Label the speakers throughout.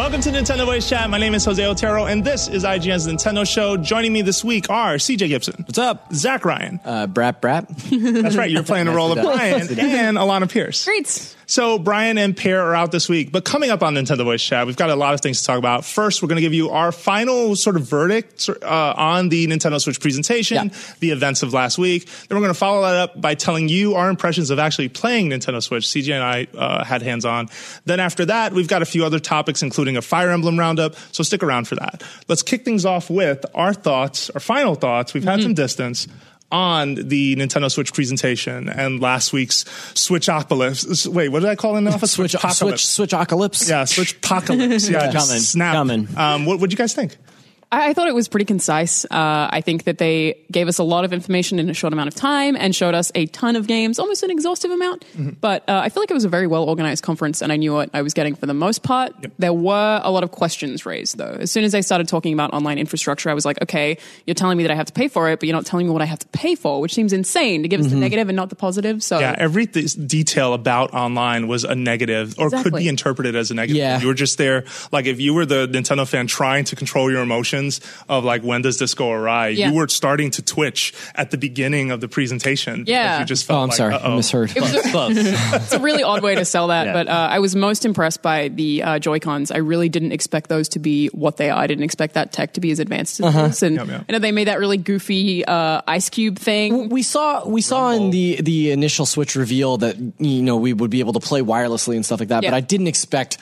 Speaker 1: Welcome to Nintendo Voice Chat. My name is Jose Otero, and this is IGN's Nintendo Show. Joining me this week are CJ Gibson.
Speaker 2: What's up?
Speaker 1: Zach Ryan.
Speaker 2: Uh, brap, brap.
Speaker 1: That's right, you're playing the role of Brian and Alanah Pearce.
Speaker 3: Great.
Speaker 1: So Brian and Peer are out this week, but coming up on Nintendo Voice Chat, we've got a lot of things to talk about. First, we're going to give you our final sort of verdict uh, on the Nintendo Switch presentation,
Speaker 2: Yeah.
Speaker 1: the events of last week. Then we're going to follow that up by telling you our impressions of actually playing Nintendo Switch. CJ and I uh, had hands on. Then after that, we've got a few other topics, including a Fire Emblem roundup. So stick around for that. Let's kick things off with our thoughts, our final thoughts. We've had some distance on the Nintendo Switch presentation and last week's Switchopolis. Wait, what did I call it now?
Speaker 2: Switch, switch, switch, apocalypse.
Speaker 1: Yeah, Switch apocalypse. Yeah,
Speaker 2: Coming,
Speaker 1: snap.
Speaker 2: coming.
Speaker 1: Um, what would you guys think?
Speaker 3: I, I thought it was pretty concise. Uh, I think that they gave us a lot of information in a short amount of time and showed us a ton of games, almost an exhaustive amount. But uh, I feel like it was a very well organized conference, and I knew what I was getting for the most part. There were a lot of questions raised, though. As soon as they started talking about online infrastructure, I was like, okay, you're telling me that I have to pay for it, but you're not telling me what I have to pay for, which seems insane to give us the negative and not the positive. So
Speaker 1: Yeah, every th- detail about online was a negative or could be interpreted as a negative.
Speaker 2: Yeah.
Speaker 1: You were just there, like if you were the Nintendo fan trying to control your emotions of like, when does this go awry?
Speaker 3: Yeah.
Speaker 1: You were starting to twitch at the beginning of the presentation. because
Speaker 3: Yeah.
Speaker 1: You just felt
Speaker 2: Oh, I'm
Speaker 1: like,
Speaker 2: sorry.
Speaker 1: uh-oh.
Speaker 2: I misheard.
Speaker 3: It was a- it's a really odd way to sell that,
Speaker 1: Yeah.
Speaker 3: but uh, I was most impressed by the uh, Joy Cons. I really didn't expect those to be what they are. I didn't expect that tech to be as advanced as this. And
Speaker 1: Yep, yep.
Speaker 3: I know they made that really goofy uh, ice cube thing.
Speaker 2: we saw we saw in the the initial Switch reveal that you know we would be able to play wirelessly and stuff like that,
Speaker 3: Yeah.
Speaker 2: but I didn't expect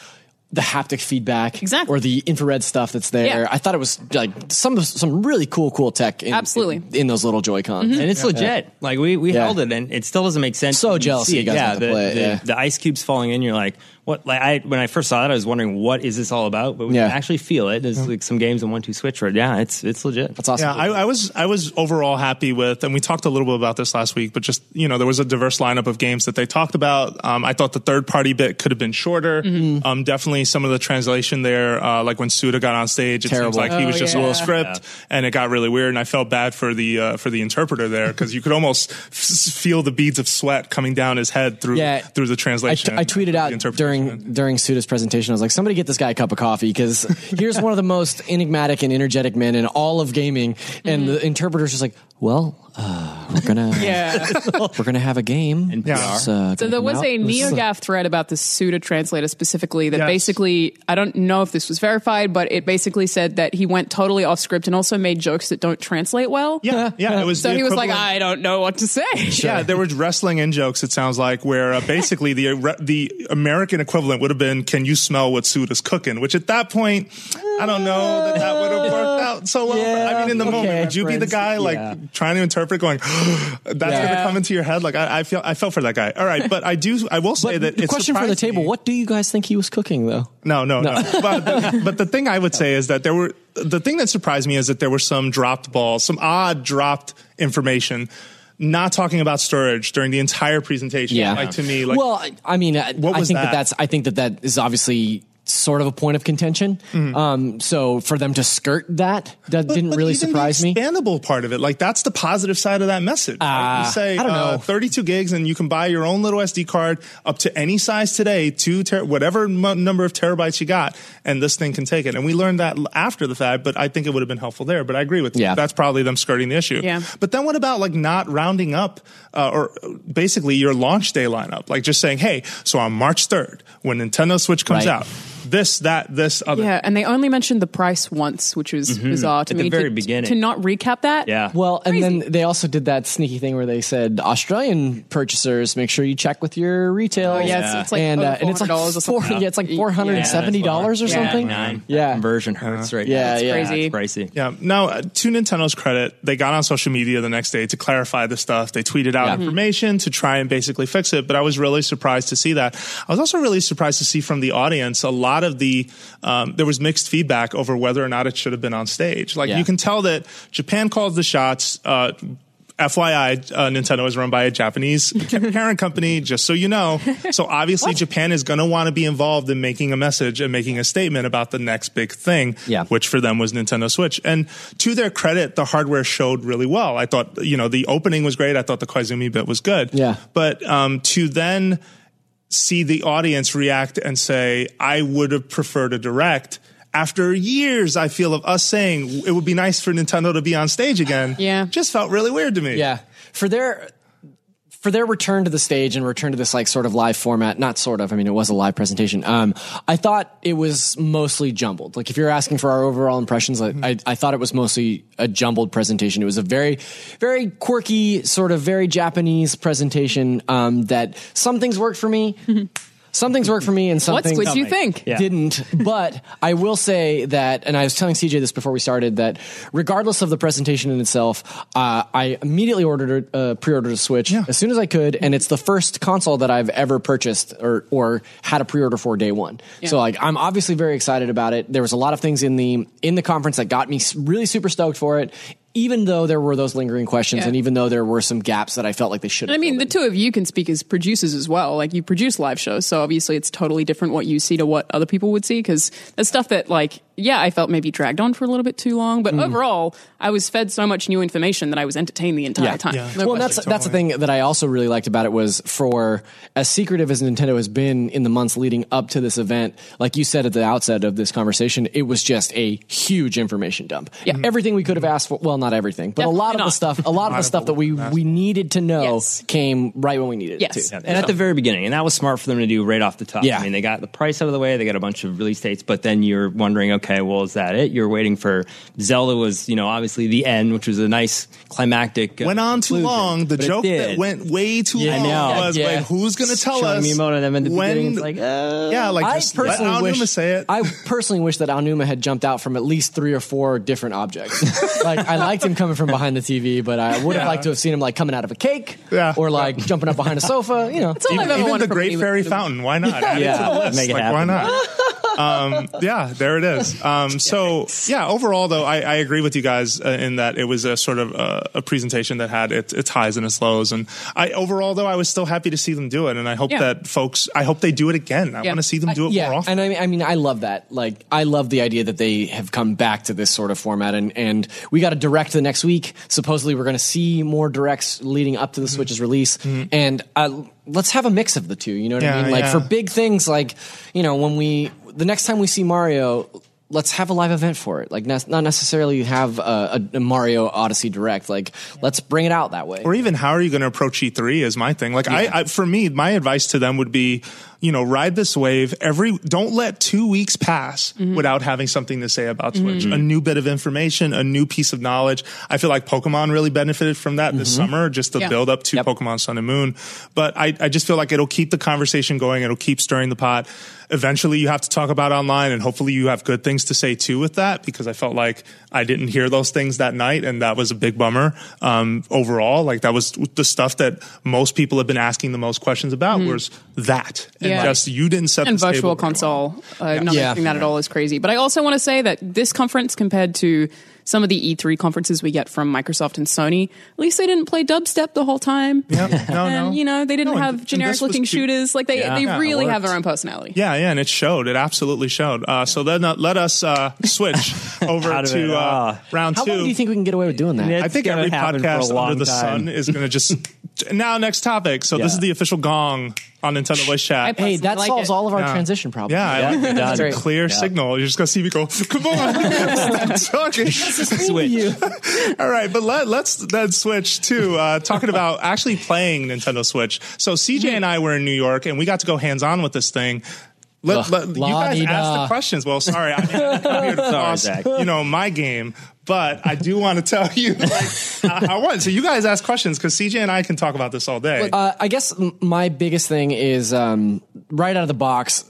Speaker 2: the haptic feedback
Speaker 3: Exactly.
Speaker 2: or the infrared stuff that's there.
Speaker 3: Yeah.
Speaker 2: I thought it was like some some really cool cool tech in,
Speaker 3: Absolutely. Mm-hmm.
Speaker 2: in, in those little Joy-Cons.
Speaker 4: and it's legit. Like we we
Speaker 2: Yeah.
Speaker 4: held it, and it still doesn't make sense.
Speaker 2: So jealous
Speaker 4: see
Speaker 2: you guys
Speaker 4: yeah,
Speaker 2: got to
Speaker 4: the,
Speaker 2: play it,
Speaker 4: the,
Speaker 2: yeah.
Speaker 4: the ice cubes falling in. You're like, what? Like I when I first saw that, I was wondering what is this all about. But we
Speaker 2: Yeah.
Speaker 4: can actually feel it. There's like some games in one two switch right? yeah, it's it's legit.
Speaker 2: That's awesome.
Speaker 1: Yeah, I, I was I was overall happy with, and we talked a little bit about this last week, but just you know there was a diverse lineup of games that they talked about. Um, I thought the third party bit could have been shorter.
Speaker 2: Mm-hmm.
Speaker 1: Um, definitely some of the translation there, uh, like when Suda got on stage, it
Speaker 2: Terrible.
Speaker 1: seems like he was
Speaker 3: Oh,
Speaker 1: just a little script, and it got really weird. And I felt bad for the uh, for the interpreter there because you could almost f- feel the beads of sweat coming down his head through
Speaker 2: Yeah.
Speaker 1: through the translation.
Speaker 2: t- I tweeted out during during Suda's presentation. I was like, "Somebody get this guy a cup of coffee because here's one of the most enigmatic and energetic men in all of gaming." And the interpreter's just like, "Well, uh, we're gonna
Speaker 3: Yeah.
Speaker 2: we're gonna have a game."
Speaker 4: And
Speaker 1: Yeah.
Speaker 2: Uh,
Speaker 3: So there was
Speaker 2: out.
Speaker 3: a
Speaker 2: This is
Speaker 3: NeoGAF thread about the Suda translator specifically that
Speaker 1: Yes.
Speaker 3: basically, I don't know if this was verified, but it basically said that he went totally off script and also made jokes that don't translate well.
Speaker 1: yeah, yeah, it was.
Speaker 3: So he was like, I don't know what to say.
Speaker 1: Yeah, there was wrestling in jokes. It sounds like where uh, basically the uh, the American equivalent would have been, "Can you smell what Suda's cooking?" Which at that point, I don't know that that would have worked out so well.
Speaker 2: Yeah,
Speaker 1: I mean, in the
Speaker 2: okay,
Speaker 1: moment, would you be the guy like
Speaker 2: Yeah.
Speaker 1: trying to interpret, going, "That's going to come into your head"? Like I, I feel, I felt for that guy. All right, but I do, I will say
Speaker 2: But
Speaker 1: that
Speaker 2: the question for the table:
Speaker 1: me.
Speaker 2: What do you guys think he was cooking, though?
Speaker 1: No, no, no. but, the, but the thing I would say is that there were the thing that surprised me is that there were some dropped balls, some odd dropped information. Not talking about storage during the entire presentation.
Speaker 2: Yeah.
Speaker 1: like to me, like
Speaker 2: well, I- I mean, I,
Speaker 1: What
Speaker 2: I
Speaker 1: was
Speaker 2: think
Speaker 1: that?
Speaker 2: that that's. I think that that is obviously sort of a point of contention. Um, so for them to skirt that, that
Speaker 1: But-
Speaker 2: didn't
Speaker 1: but
Speaker 2: really
Speaker 1: even
Speaker 2: surprise
Speaker 1: the
Speaker 2: me.
Speaker 1: expandable part of it, like that's the positive side of that message. right?
Speaker 2: Uh,
Speaker 1: you say
Speaker 2: I don't
Speaker 1: uh,
Speaker 2: know.
Speaker 1: 32 gigs, and you can buy your own little SD card up to any size today, two ter- whatever mo- number of terabytes you got, and this thing can take it. And we learned that after the fact, but I think it would have been helpful there. But I agree with you. That's probably them skirting the issue.
Speaker 3: Yeah.
Speaker 1: But then what about like not rounding up, uh, or uh, basically your launch day lineup, like just saying, hey, so on March 3rd when Nintendo Switch comes
Speaker 2: Right.
Speaker 1: out, this, that, this, other.
Speaker 3: Yeah, and they only mentioned the price once, which was bizarre to
Speaker 4: At the very
Speaker 3: to,
Speaker 4: beginning.
Speaker 3: to not recap that.
Speaker 4: Yeah.
Speaker 2: Well, and then they also did that sneaky thing where they said Australian purchasers make sure you check with your retail.
Speaker 3: Oh, yeah, it's- it's like
Speaker 2: and, uh, and it's like
Speaker 3: $400 or
Speaker 2: four, yeah, it's like four hundred and seventy dollars or something.
Speaker 4: Nine.
Speaker 2: Yeah.
Speaker 4: Conversion hurts right
Speaker 2: Yeah,
Speaker 4: now. It's
Speaker 2: yeah.
Speaker 3: crazy.
Speaker 4: It's pricey.
Speaker 1: Yeah. Now, uh, to Nintendo's credit, they got on social media the next day to clarify the stuff. They tweeted out
Speaker 2: Yeah.
Speaker 1: information to try and basically fix it. But I was really surprised to see that. I was also really surprised to see from the audience a lot of the um, there was mixed feedback over whether or not it should have been on stage. Like
Speaker 2: Yeah.
Speaker 1: you can tell that Japan calls the shots. Uh, FYI, uh, Nintendo is run by a Japanese parent company, just so you know. So obviously, Japan is going to want to be involved in making a message and making a statement about the next big thing,
Speaker 2: Yeah.
Speaker 1: which for them was Nintendo Switch. And to their credit, the hardware showed really well. I thought, you know, the opening was great. I thought the Koizumi bit was good.
Speaker 2: Yeah.
Speaker 1: But um, to then see the audience react and say, I would have preferred a direct. After years, I feel of us saying it would be nice for Nintendo to be on stage again.
Speaker 3: Yeah.
Speaker 1: Just felt really weird to me.
Speaker 2: Yeah, for their for their return to the stage and return to this like sort of live format, not sort of. I mean, it was a live presentation. Um, I thought it was mostly jumbled. Like if you're asking for our overall impressions, I, I, I thought it was mostly a jumbled presentation. It was a very, very quirky, sort of very Japanese presentation. Um, that some things worked for me. Some things worked for me, and some
Speaker 3: What
Speaker 2: things
Speaker 3: would you think?
Speaker 4: Yeah.
Speaker 2: didn't. But I will say that, and I was telling CJ this before we started, that regardless of the presentation in itself, uh, I immediately ordered a, uh, pre-ordered a Switch as soon as I could, and it's the first console that I've ever purchased or or had a pre-order for day one. So like, I'm obviously very excited about it. There was a lot of things in the in the conference that got me really super stoked for it. Even though there were those lingering questions,
Speaker 3: Yeah.
Speaker 2: and even though there were some gaps that I felt like they should.
Speaker 3: And I mean, the two of you can speak as producers as well. Like you produce live shows, so obviously it's totally different what you see to what other people would see. Because there's stuff that, like, yeah, I felt maybe dragged on for a little bit too long, but hmm. overall, I was fed so much new information that I was entertained the entire time.
Speaker 1: Yeah.
Speaker 3: No
Speaker 2: well,
Speaker 3: question.
Speaker 2: that's that's the thing that I also really liked about it was for as secretive as Nintendo has been in the months leading up to this event. Like you said at the outset of this conversation, it was just a huge information dump.
Speaker 3: Yeah. Hmm.
Speaker 2: everything we could have asked for. Well, not everything, but a lot of
Speaker 3: Definitely
Speaker 2: the stuff, a lot of the stuff that we we needed to know
Speaker 3: Yes.
Speaker 2: came right when we needed
Speaker 3: Yes.
Speaker 2: it to.
Speaker 4: And at the very beginning, and that was smart for them to do right off the top.
Speaker 2: Yeah.
Speaker 4: I mean, they got the price out of the way, they got a bunch of release dates, but then you're wondering, okay, well, is that it? You're waiting for Zelda was, you know, obviously the end, which was a nice climactic. uh,
Speaker 1: Went on too long. The joke that went way too
Speaker 2: Yeah, I
Speaker 1: long
Speaker 2: know.
Speaker 1: was
Speaker 2: Yeah.
Speaker 1: like, who's going to tell
Speaker 4: Showing
Speaker 1: us?
Speaker 4: Miyamoto and them in the
Speaker 1: when,
Speaker 4: beginning, it's like, uh,
Speaker 1: yeah, like
Speaker 2: I
Speaker 1: just let
Speaker 2: personally
Speaker 1: Aonuma
Speaker 2: wish
Speaker 1: say it.
Speaker 2: I personally wish that Aonuma had jumped out from at least three or four different objects. like I liked him coming from behind the TV, but I would have liked to have seen him like coming out of a cake,
Speaker 1: Yeah.
Speaker 2: or like jumping up behind a sofa. You know,
Speaker 3: That's all I've
Speaker 1: even,
Speaker 3: ever
Speaker 1: even the Great
Speaker 3: any-
Speaker 1: Fairy Fountain. Why not? Add
Speaker 2: Yeah.
Speaker 1: to the list.
Speaker 4: Make it
Speaker 1: like, why not? um, yeah, there it is. Um, so yeah, overall though, I, I agree with you guys uh, in that it was a sort of uh, a presentation that had its, its highs and its lows. And I overall though, I was still happy to see them do it, and I hope
Speaker 3: Yeah.
Speaker 1: that folks, I hope they do it again. I
Speaker 3: Yeah.
Speaker 1: want to see them do it
Speaker 2: yeah,
Speaker 1: more often.
Speaker 2: and I mean, I mean, I love that. Like, I love the idea that they have come back to this sort of format, and and we got a direct the next week. Supposedly, we're going to see more directs leading up to the
Speaker 1: Mm-hmm.
Speaker 2: Switch's release, and uh, let's have a mix of the two. You know what I mean? Like
Speaker 1: yeah.
Speaker 2: for big things, like you know, when we the next time we see Mario. Let's have a live event for it. Like, ne- not necessarily have a, a, a Mario Odyssey direct. Like, let's bring it out that way.
Speaker 1: or even how are you going to approach E3 is my thing. Like I, I, for me, my advice to them would be you know, ride this wave. Every don't let two weeks pass mm-hmm. without having something to say about Switch. Mm-hmm. A new bit of information, a new piece of knowledge. I feel like Pokemon really benefited from that this mm-hmm. summer, just the
Speaker 3: Yeah.
Speaker 1: build up to
Speaker 2: Yep.
Speaker 1: Pokemon Sun and Moon. But I, I just feel like it'll keep the conversation going. It'll keep stirring the pot. Eventually, you have to talk about online, and hopefully, you have good things to say too with that. Because I felt like I didn't hear those things that night, and that was a big bummer. Um, overall, like that was the stuff that most people have been asking the most questions about was that, and
Speaker 3: Yeah.
Speaker 1: just you didn't set
Speaker 3: and
Speaker 1: the table
Speaker 3: virtual
Speaker 1: very well.
Speaker 3: console. Uh, Not
Speaker 2: Yeah.
Speaker 3: mentioning that at all is crazy. But I also want to say that this conference compared to some of the E3 conferences we get from Microsoft and Sony, at least they didn't play dubstep the whole time.
Speaker 1: Yep. No,
Speaker 3: and
Speaker 1: no.
Speaker 3: you know they didn't
Speaker 1: No,
Speaker 3: have
Speaker 1: and
Speaker 3: generic
Speaker 1: was
Speaker 3: looking
Speaker 1: cute.
Speaker 3: shooters. Like they, they
Speaker 1: Yeah,
Speaker 3: really have their own personality.
Speaker 1: Yeah, yeah, and it showed. It absolutely showed. Uh, so then uh, let us uh, switch over to
Speaker 4: it.
Speaker 1: uh,
Speaker 4: Ah.
Speaker 1: round
Speaker 2: How
Speaker 1: two.
Speaker 2: long do you think we can get away with doing that?
Speaker 4: Yeah.
Speaker 1: I think every
Speaker 4: happen for a
Speaker 1: podcast under the
Speaker 4: time.
Speaker 1: sun is going to just. now, next topic. So this is the official gong on Nintendo Voice Chat.
Speaker 3: I
Speaker 2: Hey, that
Speaker 3: like
Speaker 2: solves
Speaker 3: it.
Speaker 2: all of our
Speaker 1: Yeah.
Speaker 2: transition problems.
Speaker 1: yeah, I
Speaker 4: Yeah,
Speaker 1: like it. It's a clear
Speaker 4: Yeah.
Speaker 1: signal. You're just going to see me go, come on, stop talking.
Speaker 4: Switch.
Speaker 1: All right, but let, let's then switch to uh, talking about actually playing Nintendo Switch. So CJ and I were in New York, and we got to go hands on with this thing. Let, let, you guys
Speaker 2: la-di-da.
Speaker 1: the questions. Well, sorry, I, I'm here to
Speaker 4: Sorry,
Speaker 1: toss,
Speaker 4: Zach.
Speaker 1: you know, my game. But I do want to tell you, like, I, I want. So you guys ask questions because CJ and I can talk about this all day.
Speaker 2: Uh, I guess my biggest thing is um, right out of the box.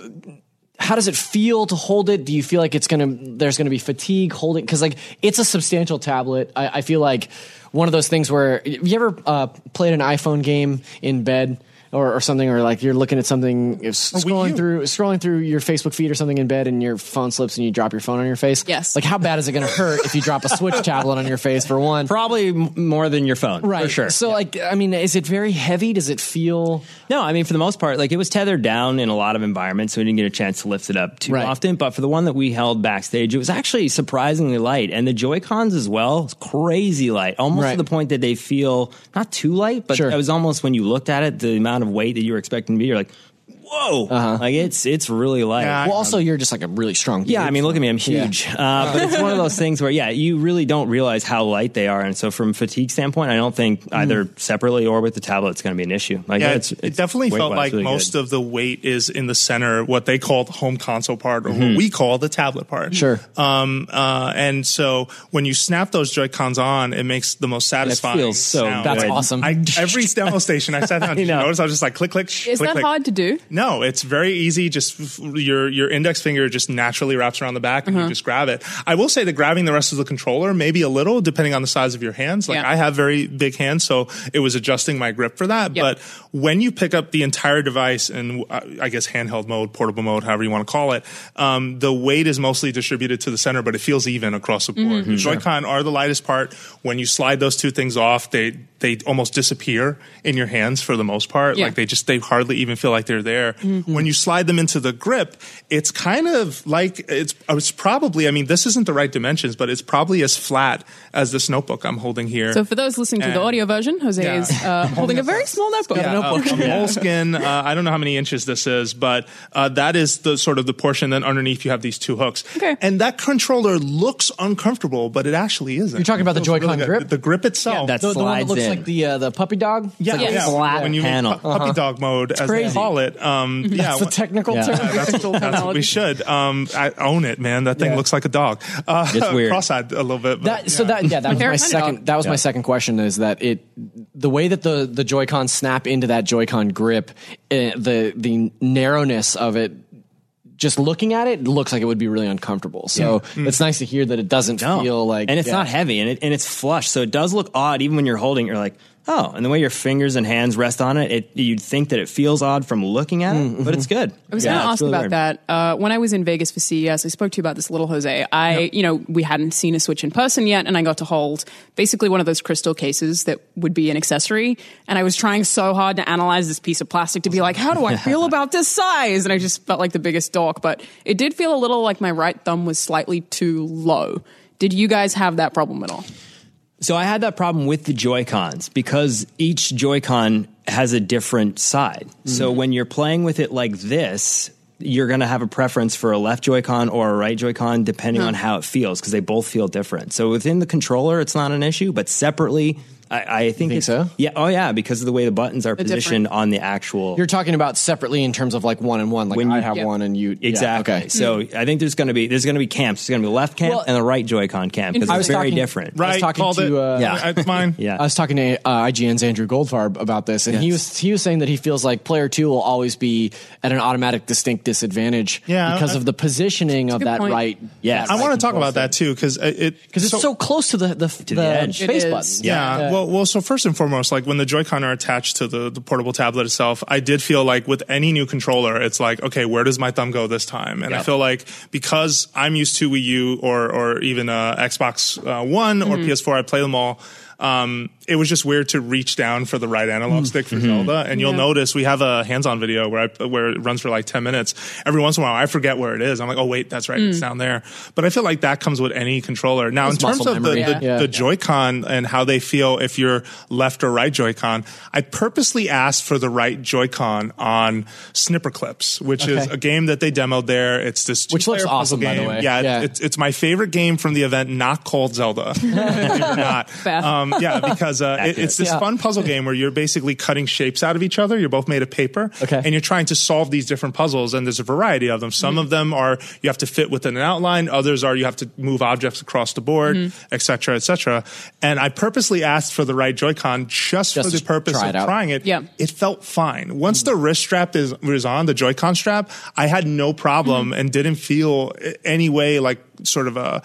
Speaker 2: How does it feel to hold it? Do you feel like it's gonna? There's gonna be fatigue holding because like it's a substantial tablet. I, I feel like one of those things where you ever uh, played an iPhone game in bed or, or something, or like you're looking at something if oh,
Speaker 1: scrolling
Speaker 2: through scrolling through your Facebook feed or something in bed, and your phone slips and you drop your phone on your face.
Speaker 3: Yes.
Speaker 2: Like how bad is it gonna hurt if you drop a Switch tablet on your face for one?
Speaker 4: Probably m- more than your phone,
Speaker 2: Right.
Speaker 4: For sure.
Speaker 2: So like, I mean, is it very heavy? Does it feel?
Speaker 4: No, I mean for the most part, like it was tethered down in a lot of environments, so we didn't get a chance to lift it up too
Speaker 2: Right.
Speaker 4: often. But for the one that we held backstage, it was actually surprisingly light, and the Joy Cons as well, it's crazy light, almost
Speaker 2: Right.
Speaker 4: to the point that they feel not too light, but
Speaker 2: Sure.
Speaker 4: it was almost when you looked at it, the amount of weight that you were expecting to be, you're like, whoa, like it's it's really light.
Speaker 1: Yeah,
Speaker 2: Well, also you're just like a really strong.
Speaker 4: Yeah, I mean, look at me, I'm huge. Uh, but it's one of those things where, yeah, you really don't realize how light they are. And so, from fatigue standpoint, I don't think either separately or with the tablet it's going to be an issue. Like,
Speaker 1: Yeah,
Speaker 4: it's,
Speaker 1: it, definitely felt like
Speaker 4: really
Speaker 1: most
Speaker 4: good.
Speaker 1: of the weight is in the center, what they call the home console part, or what we call the tablet part.
Speaker 2: Sure.
Speaker 1: Um, uh, and so when you snap those Joy Cons on, it makes the most satisfying.
Speaker 4: It feels so
Speaker 1: sound.
Speaker 2: That's
Speaker 4: good.
Speaker 2: awesome.
Speaker 1: I, every demo station I sat down, did you
Speaker 4: know.
Speaker 1: notice I was just like click, click.
Speaker 3: Is
Speaker 1: click, Is
Speaker 3: that
Speaker 1: click.
Speaker 3: hard to do?
Speaker 1: No, it's very easy. Just your your index finger just naturally wraps around the back, and you just grab it. I will say that grabbing the rest of the controller maybe a little, depending on the size of your hands. Like
Speaker 3: Yeah.
Speaker 1: I have very big hands, so it was adjusting my grip for that.
Speaker 3: Yep.
Speaker 1: But when you pick up the entire device in, uh, I guess handheld mode, portable mode, however you want to call it, um, the weight is mostly distributed to the center, but it feels even across the board.
Speaker 3: Mm-hmm.
Speaker 1: The Joy-Con are the lightest part. When you slide those two things off, they they almost disappear in your hands for the most part.
Speaker 3: Yeah.
Speaker 1: Like they just they hardly even feel like they're there.
Speaker 3: Mm-hmm.
Speaker 1: When you slide them into the grip, it's kind of like it's it's probably I mean this isn't the right dimensions, but it's probably as flat as this notebook I'm holding here.
Speaker 3: So for those listening to the audio version, Jose
Speaker 1: Yeah.
Speaker 3: is uh, holding a very small notebook.
Speaker 1: yeah, uh, a moleskin. Uh, I don't know how many inches this is, but uh, that is the sort of the portion. Then underneath you have these two hooks,
Speaker 3: Okay.
Speaker 1: and that controller looks uncomfortable, but it actually isn't.
Speaker 2: You're talking about the Joy-Con
Speaker 1: good.
Speaker 2: grip?
Speaker 1: The grip itself.
Speaker 4: That
Speaker 2: the, the one that looks
Speaker 4: in.
Speaker 2: like the uh, the puppy dog.
Speaker 1: yeah,
Speaker 3: Yes.
Speaker 1: yeah.
Speaker 4: Flat
Speaker 1: when you
Speaker 4: panel.
Speaker 1: mean pu- puppy dog mode, as
Speaker 2: crazy.
Speaker 1: they call it. Um, yeah,
Speaker 2: That's the technical
Speaker 4: Yeah.
Speaker 2: term.
Speaker 1: that's, that's what we should. Um, I own it, man. That thing
Speaker 2: Yeah.
Speaker 1: looks like a dog. Uh,
Speaker 4: It's weird.
Speaker 1: Cross-eyed a little bit. But,
Speaker 2: That, So that yeah, that was my second. That was my second question. Is that it? The way that the the Joy-Con snap into that Joy-Con grip, uh, the the narrowness of it. Just looking at it, it looks like it would be really uncomfortable. So it's nice to hear that it doesn't
Speaker 4: No.
Speaker 2: feel like,
Speaker 4: and it's
Speaker 2: yeah.
Speaker 4: not heavy and, it, and it's flush so it does look odd even when you're holding it, you're like oh and the way your fingers and hands rest on it, it you'd think that it feels odd from looking at it but it's good
Speaker 3: I was going to ask about that. Uh, when I was in Vegas for CES, I spoke to you about this little Jose. I, you know, we hadn't seen a Switch in person yet, and I got to hold basically one of those crystal cases that would be an accessory. And I was trying so hard to analyze this piece of plastic to be like, how do I feel about this size? And I just felt like the biggest dork. But it did feel a little like my right thumb was slightly too low. Did you guys have that problem at all?
Speaker 4: So I had that problem with the Joy Cons because each Joy Con has a different side. So mm-hmm. when you're playing with it like this, you're going to have a preference for a left Joy-Con or a right Joy-Con depending on how it feels because they both feel different. So within the controller, it's not an issue, but separately, I, I think,
Speaker 2: think
Speaker 4: it's-
Speaker 2: so?
Speaker 4: Yeah. Oh, yeah. Because of the way the buttons are
Speaker 3: different.
Speaker 4: positioned on the actual.
Speaker 2: You're talking about separately in terms of like one and one. Like
Speaker 4: When
Speaker 2: I
Speaker 4: you-
Speaker 2: have
Speaker 3: Yeah.
Speaker 2: one and you yeah,
Speaker 4: Exactly.
Speaker 2: okay.
Speaker 4: So I think there's going to be there's going to be camps. There's going to be the left camp
Speaker 2: Well-
Speaker 4: and the right Joy-Con camp because
Speaker 3: I
Speaker 4: it's
Speaker 3: was
Speaker 4: very
Speaker 2: talking-
Speaker 4: different.
Speaker 2: I was
Speaker 1: Right,
Speaker 2: talking
Speaker 1: called
Speaker 2: to,
Speaker 1: it.
Speaker 2: uh,
Speaker 4: Yeah.
Speaker 1: It's mine.
Speaker 4: Yeah.
Speaker 2: I was talking to uh, IGN's Andrew Goldfarb about this, and he was he was saying that he feels like player two will always be at an automatic distinct disadvantage
Speaker 1: Yeah,
Speaker 2: because
Speaker 1: I-
Speaker 2: of the positioning of that
Speaker 3: point.
Speaker 2: right.
Speaker 4: Yes.
Speaker 2: that
Speaker 1: I
Speaker 2: right
Speaker 1: want to talk
Speaker 2: control
Speaker 1: about that too because it
Speaker 2: because it's so, close to the the, the,
Speaker 4: edge.
Speaker 2: space
Speaker 3: It is.
Speaker 2: button.
Speaker 1: Yeah. Well, well. So first and foremost, like when the Joy-Con are attached to the, the portable tablet itself, I did feel like with any new controller, it's like, okay, where does my thumb go this time? And I feel like because I'm used to Wii U or or even uh, Xbox uh, One or PS4, I play them all. Um, it was just weird to reach down for the right analog mm. stick for mm-hmm. Zelda. And you'll
Speaker 3: Yeah.
Speaker 1: notice we have a hands-on video where I, where it runs for like 10 minutes. Every once in a while, I forget where it is. I'm like, oh wait, that's right, it's mm. down there. But I feel like that comes with any controller. Now, in terms of the,
Speaker 2: memory.
Speaker 1: the,
Speaker 2: Yeah.
Speaker 1: the
Speaker 2: Yeah.
Speaker 1: Joy-Con and how they feel if you're left or right Joy-Con, I purposely asked for the right Joy-Con on Snipper Clips, which is a game that they demoed there. It's this
Speaker 2: Which looks awesome,
Speaker 1: puzzle
Speaker 2: by the way.
Speaker 1: Yeah,
Speaker 2: Yeah.
Speaker 1: It's, it's my favorite game from the event, not called Zelda. Or not.
Speaker 3: Fair.
Speaker 1: Um, yeah, because uh, it, it's this
Speaker 2: Yeah.
Speaker 1: fun puzzle game where you're basically cutting shapes out of each other. You're both made of paper.
Speaker 2: Okay.
Speaker 1: And you're trying to solve these different puzzles, and there's a variety of them. Some of them are you have to fit within an outline. Others are you have to move objects across the board, et cetera, et cetera. And I purposely asked for the right Joy-Con just,
Speaker 2: Just
Speaker 1: for the purpose
Speaker 2: try
Speaker 1: of
Speaker 2: out.
Speaker 1: trying it.
Speaker 3: Yeah.
Speaker 1: It felt fine. Once the wrist strap is was on, the Joy-Con strap, I had no problem and didn't feel any way like sort of a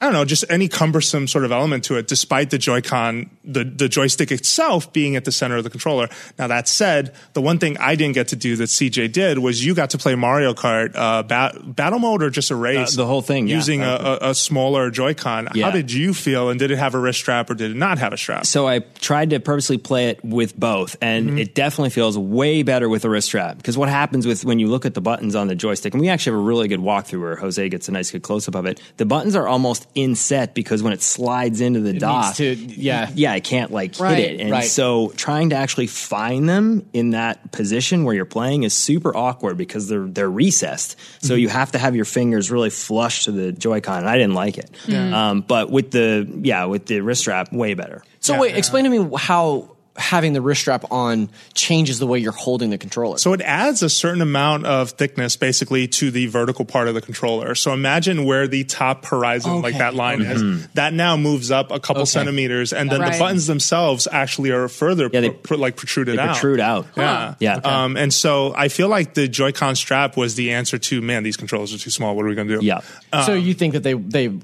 Speaker 1: I don't know, just any cumbersome sort of element to it, despite the Joy-Con, the, the joystick itself being at the center of the controller. Now, that said, the one thing I didn't get to do that CJ did was you got to play Mario Kart, uh, bat, battle mode or just a race.
Speaker 4: Uh, the whole thing, yeah.
Speaker 1: Using a, a, a smaller Joy-Con. How did you feel? And did it have a wrist strap or did it not have a strap?
Speaker 4: So I tried to purposely play it with both, and it definitely feels way better with a wrist strap. Because what happens with when you look at the buttons on the joystick, and we actually have a really good walkthrough where Jose gets a nice good close up of it. The buttons are almost inset because when it slides into the dock,
Speaker 2: to- yeah.
Speaker 4: yeah, I can't like
Speaker 3: Right.
Speaker 4: hit it, and
Speaker 2: Right.
Speaker 4: so trying to actually find them in that position where you're playing is super awkward because they're they're recessed. So you have to have your fingers really flush to the Joy-Con, and I didn't like it. Um, but with the yeah, with the wrist strap, way better.
Speaker 2: So wait, explain to me how having the wrist strap on changes the way you're holding the controller.
Speaker 1: So it adds a certain amount of thickness basically to the vertical part of the controller. So imagine where the top horizon, like that line is, that now moves up a couple centimeters, and then the buttons themselves actually are further
Speaker 4: Yeah, they-
Speaker 1: pr- pr- like protruded
Speaker 4: They
Speaker 1: out.
Speaker 4: protrude out.
Speaker 1: Yeah.
Speaker 4: Yeah.
Speaker 1: Um, and so I feel like the Joy-Con strap was the answer to, man, these controllers are too small. What are we going to do?
Speaker 4: Yeah.
Speaker 2: so you think that they they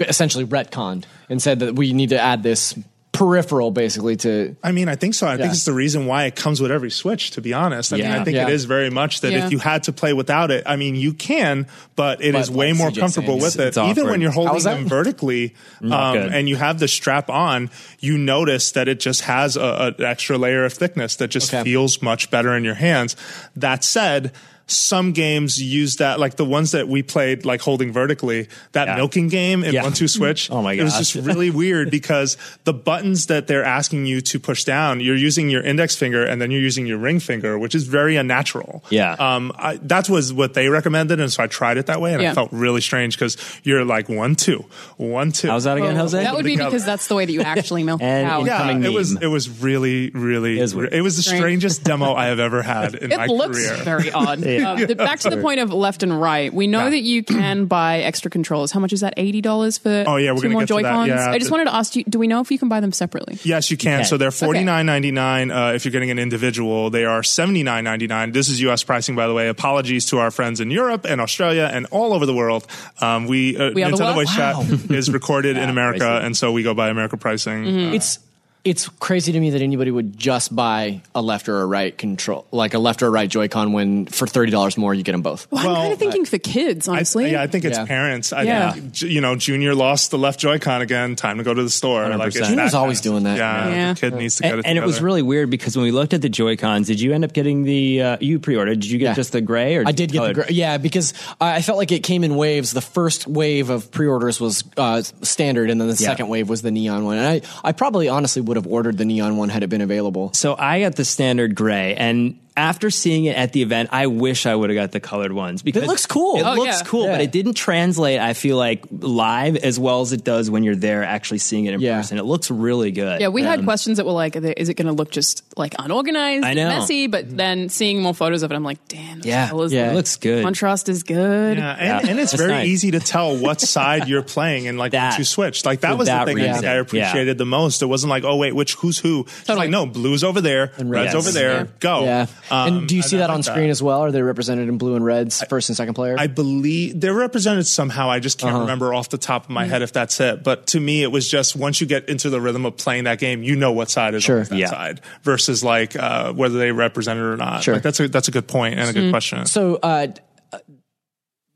Speaker 2: essentially retconned and said that we need to add this peripheral basically to
Speaker 1: I mean, I think so. I think it's the reason why it comes with every Switch, to be honest. I mean, I think
Speaker 2: Yeah.
Speaker 1: it is very much that
Speaker 3: Yeah.
Speaker 1: if you had to play without it, I mean, you can, but it is
Speaker 2: But
Speaker 1: way
Speaker 2: like
Speaker 1: more
Speaker 2: CJ
Speaker 1: comfortable
Speaker 2: saying,
Speaker 1: with it. Even
Speaker 4: awkward.
Speaker 1: when you're holding them vertically um, and you have the strap on, you notice that it just has a, an extra layer of thickness that just
Speaker 2: Okay.
Speaker 1: feels much better in your hands. That said, some games use that, like the ones that we played, like holding vertically, that
Speaker 4: Yeah.
Speaker 1: milking game in
Speaker 4: Yeah.
Speaker 1: one two switch.
Speaker 4: Oh my god,
Speaker 1: It was just really weird because the buttons that they're asking you to push down, you're using your index finger and then you're using your ring finger, which is very unnatural.
Speaker 4: Yeah.
Speaker 1: Um, I, that was what they recommended, and so I tried it that way, and
Speaker 3: Yeah.
Speaker 1: I felt really strange because you're like one two, one two.
Speaker 4: How's that again, Jose?
Speaker 3: That would be because that's the way that you actually milk
Speaker 4: And
Speaker 3: out.
Speaker 1: Yeah,
Speaker 4: Incoming
Speaker 1: it was it was really really
Speaker 4: It is weird.
Speaker 1: it was the
Speaker 3: Strange.
Speaker 1: strangest demo I have ever had in my
Speaker 3: It looks
Speaker 1: career.
Speaker 3: very odd. Um, the- back to the point of left and right. We know
Speaker 1: Yeah.
Speaker 3: that you can buy extra controllers. How much is that? Eighty dollars for
Speaker 1: Oh, yeah, we're
Speaker 3: two
Speaker 1: gonna
Speaker 3: more
Speaker 1: get to that.
Speaker 3: Joy-Cons.
Speaker 1: Yeah,
Speaker 3: I just
Speaker 1: but-
Speaker 3: wanted to ask you: Do we know if you can buy them separately?
Speaker 1: Yes, you can.
Speaker 4: can.
Speaker 1: So they're
Speaker 3: Okay.
Speaker 1: forty nine ninety nine uh, if you're getting an individual. They are seventy nine ninety nine. This is U.S. pricing, by the way. Apologies to our friends in Europe and Australia and all over the world. Um, we, uh,
Speaker 3: We are the
Speaker 1: Nintendo
Speaker 3: what?
Speaker 1: Voice Chat is recorded in America,
Speaker 4: pricey.
Speaker 1: and so we go by America pricing.
Speaker 3: Mm-hmm.
Speaker 1: Uh,
Speaker 2: it's it's crazy to me that anybody would just buy a left or a right control like a left or a right Joy-Con when for thirty dollars more you get them both.
Speaker 3: Well,
Speaker 1: Well,
Speaker 3: I'm kind of thinking for kids,
Speaker 1: I,
Speaker 3: honestly.
Speaker 1: yeah, I think it's
Speaker 2: Yeah.
Speaker 1: parents. I
Speaker 3: Yeah.
Speaker 1: think, you know, Junior lost the left Joy-Con again. Time to go to the store.
Speaker 4: 100%.
Speaker 1: that
Speaker 2: Junior's always doing that.
Speaker 1: Yeah,
Speaker 3: Yeah.
Speaker 1: the kid needs to get
Speaker 4: and,
Speaker 1: it
Speaker 4: and it was really weird because when we looked at the Joy Cons, did you end up getting the uh, you pre-ordered? Did you get
Speaker 2: Yeah.
Speaker 4: just the gray or
Speaker 2: I did get the gray. yeah because I I felt like it came in waves. The first wave of pre-orders was uh, standard, and then the
Speaker 4: Yeah.
Speaker 2: second wave was the neon one. And I I probably honestly would have ordered the neon one had it been available.
Speaker 4: So I got the standard gray, and after seeing it at the event, I wish I would have got the colored ones because it
Speaker 2: looks cool.
Speaker 4: It
Speaker 3: Oh,
Speaker 4: looks
Speaker 3: yeah.
Speaker 4: cool, but it didn't translate. I feel like live as well as it does when you're there actually seeing it in
Speaker 2: Yeah.
Speaker 4: person. It looks really good.
Speaker 3: Yeah, we had
Speaker 4: Um,
Speaker 3: questions that were like, is it going to look just like unorganized,
Speaker 4: I know.
Speaker 3: messy? But then seeing more photos of it, I'm like, damn, those
Speaker 4: Yeah,
Speaker 3: colors
Speaker 2: yeah.
Speaker 4: it looks good.
Speaker 3: Contrast is good.
Speaker 1: Yeah, and,
Speaker 4: Yeah,
Speaker 1: and it's
Speaker 4: that's
Speaker 1: very
Speaker 4: nice.
Speaker 1: easy to tell what side you're playing and like
Speaker 4: That-
Speaker 1: once you switch. Like that was
Speaker 4: that
Speaker 1: the thing I
Speaker 4: reason.
Speaker 1: think I
Speaker 4: Yeah.
Speaker 1: appreciated the most. It wasn't like, oh wait, which who's who? It's
Speaker 3: Totally.
Speaker 1: like no, blue's over there, red's
Speaker 4: reds.
Speaker 1: over there.
Speaker 3: Yeah.
Speaker 1: Go.
Speaker 2: Yeah.
Speaker 1: Um,
Speaker 2: and do you see
Speaker 1: I
Speaker 2: that
Speaker 1: like
Speaker 2: on screen as well? Are they represented in blue and reds, first and second player?
Speaker 1: I believe they're represented somehow. I just
Speaker 2: Uh-huh.
Speaker 1: can't remember off the top of my head if that's it. But to me, it was just once you get into the rhythm of playing that game, you know what side is
Speaker 2: Sure.
Speaker 1: on that
Speaker 4: Yeah.
Speaker 1: side versus like uh, whether they represent it or not.
Speaker 2: Sure.
Speaker 1: Like, that's a that's a good point and a good question.
Speaker 2: So, uh,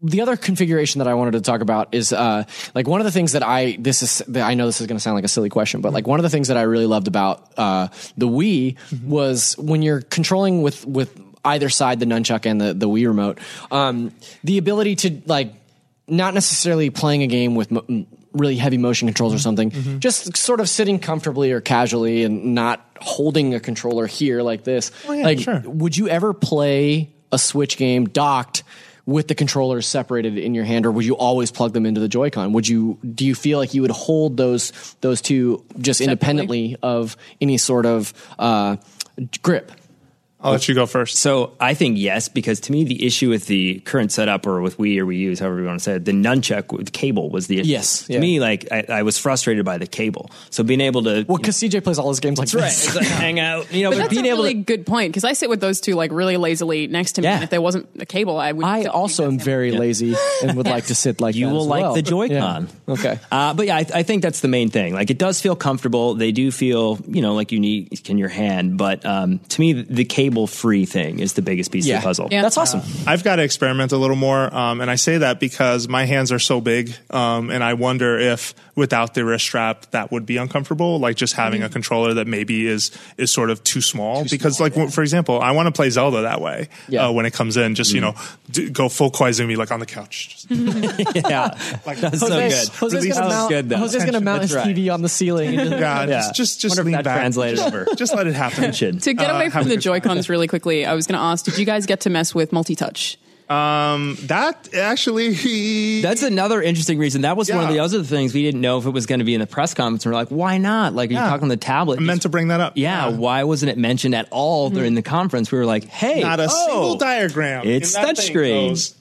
Speaker 2: the other configuration that I wanted to talk about is uh, like one of the things that I this is I know this is going to sound like a silly question, but like one of the things that I really loved about uh, the Wii was when you're controlling with with either side the nunchuck and the the Wii remote, um, the ability to like not necessarily playing a game with. Mo- really heavy motion controls or something just sort of sitting comfortably or casually and not holding a controller here like this
Speaker 1: yeah,
Speaker 2: like
Speaker 1: sure.
Speaker 2: would you ever play a Switch game docked with the controllers separated in your hand, or would you always plug them into the Joy-Con? Would you do you feel like you would hold those those two just independently of any sort of uh, grip?
Speaker 1: I'll let you go first.
Speaker 4: So I think yes, because to me the issue with the current setup or with Wii or Wii U, however you want to say it, the nunchuck with cable was the issue.
Speaker 2: Yes,
Speaker 4: To
Speaker 2: yeah.
Speaker 4: me, like I, I was frustrated by the cable. So being able to
Speaker 2: Well, because CJ plays all his games like
Speaker 4: right,
Speaker 2: this.
Speaker 4: it's like hang out, you know,
Speaker 3: But
Speaker 4: but,
Speaker 3: that's
Speaker 4: being
Speaker 3: a
Speaker 4: able
Speaker 3: really
Speaker 4: to
Speaker 3: good point because I sit with those two like really lazily next to me,
Speaker 4: Yeah.
Speaker 3: and if there wasn't a cable, I would.
Speaker 2: I also am
Speaker 3: them.
Speaker 2: very lazy and would like to sit like
Speaker 4: you
Speaker 2: that
Speaker 4: will
Speaker 2: as
Speaker 4: like
Speaker 2: well.
Speaker 4: the Joy-Con.
Speaker 2: Yeah. Okay.
Speaker 4: Uh, but yeah, I, I think that's the main thing. Like, it does feel comfortable. They do feel, you know, like unique in your hand. But um, to me, the cable-free thing is the biggest piece
Speaker 2: Yeah.
Speaker 4: of the puzzle.
Speaker 3: Yeah.
Speaker 2: That's awesome.
Speaker 1: I've got to experiment a little more, um, and I say that because my hands are so big, um, and I wonder if without the wrist strap that would be uncomfortable, like just having
Speaker 2: Mm-hmm.
Speaker 1: a controller that maybe is is sort of too small. because, like, for example, I want to play Zelda that way
Speaker 2: Yeah. Mm-hmm.
Speaker 1: uh, when it comes in. Just you know, d- go full Koizumi like on the couch. Just,
Speaker 4: yeah.
Speaker 1: like,
Speaker 4: That's so
Speaker 2: Jose-
Speaker 4: good.
Speaker 2: Jose's
Speaker 1: Release
Speaker 2: gonna mount,
Speaker 4: Good, though.
Speaker 2: Jose's gonna mount his
Speaker 4: right.
Speaker 2: TV on the ceiling. And just,
Speaker 1: God,
Speaker 4: Yeah.
Speaker 1: just just, just lean
Speaker 4: that
Speaker 1: back.
Speaker 4: translated over.
Speaker 1: Just let it happen.
Speaker 3: To get
Speaker 1: Uh,
Speaker 3: away
Speaker 1: have
Speaker 3: from
Speaker 1: a
Speaker 3: the
Speaker 1: good
Speaker 3: Joy Cons really quickly, I was going to ask: Did you guys get to mess with multi-touch?
Speaker 1: Um, that actually,
Speaker 4: That's another interesting reason. That was one of the other things we didn't know if it was going to be in the press conference. We're like, why not? Like, are you
Speaker 1: Yeah.
Speaker 4: talking on the tablet?
Speaker 1: I meant to bring that up.
Speaker 4: yeah, why wasn't it mentioned at all during the conference? We were like, hey,
Speaker 1: Not a
Speaker 4: oh,
Speaker 1: single diagram.
Speaker 4: it's
Speaker 1: And that
Speaker 4: touchscreen.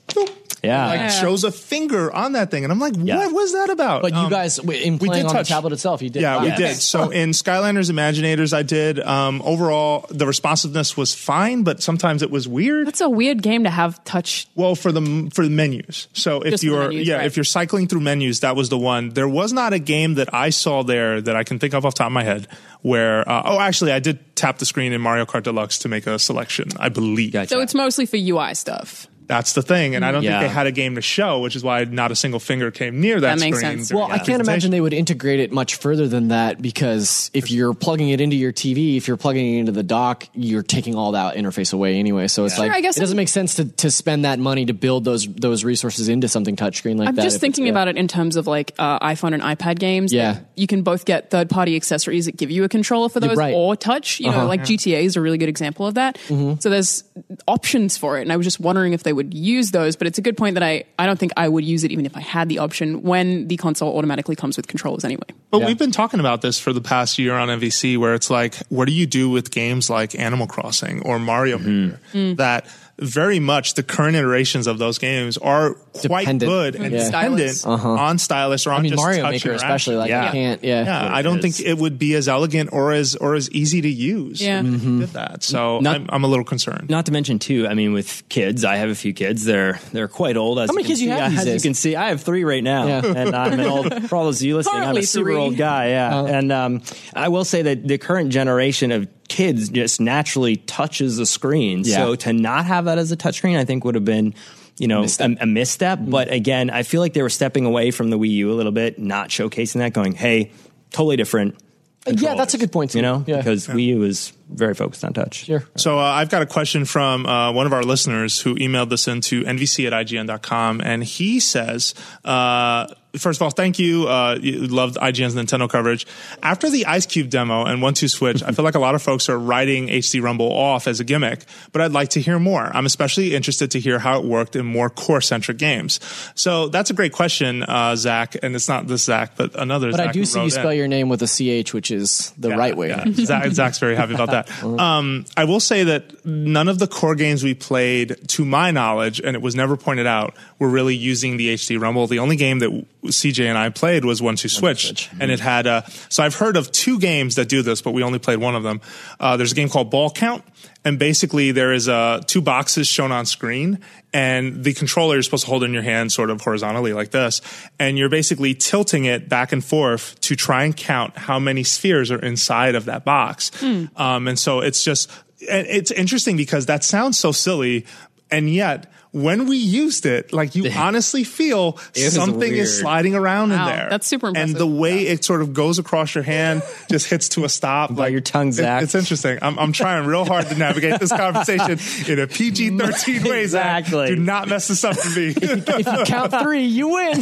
Speaker 1: Goes, boop,
Speaker 4: Yeah.
Speaker 1: like
Speaker 3: Yeah.
Speaker 1: shows a finger on that thing, and I'm like,
Speaker 4: Yeah.
Speaker 1: what was that about?
Speaker 2: but you
Speaker 1: Um,
Speaker 2: guys, w- in
Speaker 1: we did
Speaker 2: on the tablet itself, you did.
Speaker 1: Yeah, we
Speaker 2: Wow.
Speaker 1: did. So in Skylanders Imaginators, I did. Um, overall, the responsiveness was fine, but sometimes it was weird.
Speaker 3: That's a weird game to have touch.
Speaker 1: Well, for the for the menus. So if
Speaker 3: Just
Speaker 1: you're
Speaker 3: menus,
Speaker 1: yeah,
Speaker 3: right.
Speaker 1: if you're cycling through menus, that was the one. There was not a game that I saw there that I can think of off the top of my head where. Uh, oh, actually, I did tap the screen in Mario Kart Deluxe to make a selection. I believe
Speaker 4: Gotcha.
Speaker 3: So it's mostly for UI stuff.
Speaker 1: That's the thing, and I don't
Speaker 4: Yeah.
Speaker 1: think they had a game to show, which is why not a single finger came near that,
Speaker 3: That makes
Speaker 1: screen.
Speaker 3: sense.
Speaker 1: during
Speaker 2: Well, I can't imagine they would integrate it much further than that because if you're plugging it into your TV, if you're plugging it into the dock, you're taking all that interface away anyway. So it's like
Speaker 3: Sure, I guess
Speaker 2: it doesn't make sense to, to spend that money to build those those resources into something touchscreen like that.
Speaker 3: I'm just thinking about it in terms of like uh, iPhone and iPad games.
Speaker 2: Yeah.
Speaker 3: You can both get third party accessories that give you a controller for those
Speaker 2: right.
Speaker 3: or touch. You know, like GTA is a really good example of that. So there's options for it. And I was just wondering if they would use those. But it's a good point that I, I don't think I would use it even if I had the option when the console automatically comes with controllers anyway.
Speaker 1: But
Speaker 2: Yeah.
Speaker 1: we've been talking about this for the past year on NVC, where it's like, what do you do with games like Animal Crossing or Mario
Speaker 2: Mm-hmm.
Speaker 1: Maker?
Speaker 3: Mm.
Speaker 1: That very much the current iterations of those games are quite
Speaker 2: Dependent.
Speaker 1: good and
Speaker 2: Yeah.
Speaker 1: dependent
Speaker 3: Stylus.
Speaker 1: on stylus or on
Speaker 2: I mean,
Speaker 1: just
Speaker 2: Mario
Speaker 1: touch
Speaker 2: Maker especially, like
Speaker 4: Yeah.
Speaker 2: I can't, yeah.
Speaker 1: Yeah, I don't
Speaker 4: is.
Speaker 1: think it would be as elegant or as or as easy to use.
Speaker 3: Yeah.
Speaker 1: if
Speaker 2: Mm-hmm.
Speaker 1: they did that. So
Speaker 4: Not-
Speaker 1: I'm, I'm a little concerned.
Speaker 4: Not to mention too. I mean, with kids, I have a few kids. They're they're quite old. As
Speaker 2: How many
Speaker 4: you can
Speaker 2: kids you
Speaker 4: see.
Speaker 2: have
Speaker 4: As
Speaker 2: days?
Speaker 4: you can see, I have three right now,
Speaker 2: Yeah.
Speaker 4: and I'm an old. For all those of you listening, I'm a super
Speaker 3: three.
Speaker 4: old guy. Yeah,
Speaker 2: Uh-huh.
Speaker 4: and um, I will say that the current generation of kids just naturally touches the screen.
Speaker 2: Yeah.
Speaker 4: So to not have that as a touchscreen, I think would have been. You know, a, a misstep,
Speaker 2: Mm-hmm.
Speaker 4: but again, I feel like they were stepping away from the Wii U a little bit, not showcasing that, going, "Hey, totally different."
Speaker 2: Yeah, that's a good point too.
Speaker 4: You know,
Speaker 2: yeah.
Speaker 4: because Wii U is very focused on touch.
Speaker 2: Sure.
Speaker 1: So uh, I've got a question from uh, one of our listeners who emailed this into nvc at ign.com, and he says, uh, first of all, thank you. Uh, you loved IGN's Nintendo coverage. After the Ice Cube demo and One Two Switch, I feel like a lot of folks are writing HD Rumble off as a gimmick, but I'd like to hear more. I'm especially interested to hear how it worked in more core centric games. So that's a great question, uh, Zach. And it's not this Zach, but another Zach.
Speaker 2: But
Speaker 1: Zach.
Speaker 2: I do see you spell
Speaker 1: in.
Speaker 2: your name with a ch, which is the
Speaker 1: Yeah,
Speaker 2: right way.
Speaker 1: yeah. Zach, Zach's very happy about that. Um, I will say that none of the core games we played, to my knowledge, and it was never pointed out, were really using the HD Rumble. The only game that CJ and I played was One Two Switch, and it had. Uh, so I've heard of two games that do this, but we only played one of them. Uh, there's a game called Ball Count. And basically, there is uh, two boxes shown on screen, and the controller you're supposed to hold in your hand, sort of horizontally like this, and you're basically tilting it back and forth to try and count how many spheres are inside of that box. Um, and so it's just, it's interesting because that sounds so silly, and yet when we used it, like you honestly feel something
Speaker 4: weird.
Speaker 1: is sliding around
Speaker 3: Wow,
Speaker 1: in there.
Speaker 3: that's super
Speaker 1: And the way it sort of goes across your hand, just hits to a stop.
Speaker 4: About your tongue,
Speaker 1: it-
Speaker 4: Zach.
Speaker 1: it's interesting. I'm, I'm trying real hard to navigate this conversation in a PG 13 way, Zach.
Speaker 4: Exactly.
Speaker 1: Do not mess this up for me.
Speaker 2: if you count three, you win.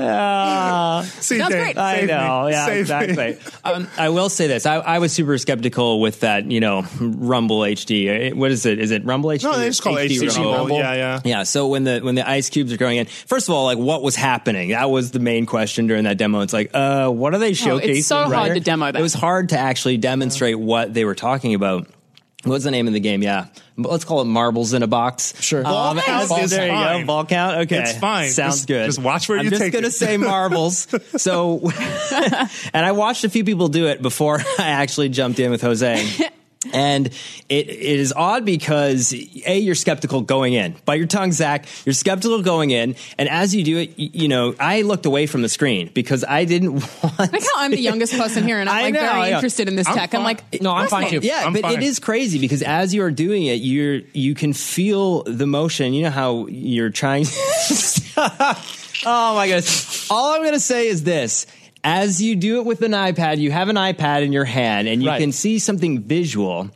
Speaker 1: CJ,
Speaker 3: Sounds great.
Speaker 4: I
Speaker 1: save me.
Speaker 4: know, yeah,
Speaker 1: Save
Speaker 4: exactly. um, I will say this: I, I was super skeptical with that, you know, Rumble HD. Uh, What is it? Is it Rumble HD?
Speaker 1: No, they just call it HD
Speaker 4: Rumble?
Speaker 1: Rumble. Yeah, yeah.
Speaker 4: Yeah. So when the when the ice cubes are going in, first of all, like what was happening? That was the main question during that demo. It's like, uh, what are they showcasing?
Speaker 3: it's so hard
Speaker 4: right
Speaker 3: to demo that.
Speaker 4: It was hard to actually demonstrate what they were talking about. What's the name of the game? Yeah, let's call it Marbles in a Box.
Speaker 2: Sure.
Speaker 1: Ball
Speaker 4: Um,
Speaker 1: count
Speaker 4: oh,
Speaker 1: is
Speaker 4: there you go. Ball count. Okay,
Speaker 1: It's fine.
Speaker 4: Sounds
Speaker 1: Just-
Speaker 4: good.
Speaker 1: just watch where
Speaker 4: I'm
Speaker 1: you
Speaker 4: just
Speaker 1: take
Speaker 4: gonna
Speaker 1: it.
Speaker 4: say marbles. so, and I watched a few people do it before I actually jumped in with Jose. And it, it is odd because a you're skeptical going in. Bite your tongue, Zach. You're skeptical going in, and as you do it, y- you know I looked away from the screen because I didn't want.
Speaker 3: Like how I'm the youngest person here, and I'm
Speaker 4: I
Speaker 3: like
Speaker 4: know,
Speaker 3: very interested in this
Speaker 1: I'm
Speaker 3: tech. I'm like,
Speaker 2: No, I'm fine too.
Speaker 4: Yeah,
Speaker 1: I'm
Speaker 4: but
Speaker 1: fine.
Speaker 4: it is crazy because as you are doing it, you're you can feel the motion. You know how you're trying. oh my goodness! All I'm going to say is this: as you do it with an iPad, you have an iPad in your hand, and you
Speaker 2: Right.
Speaker 4: can see something visual.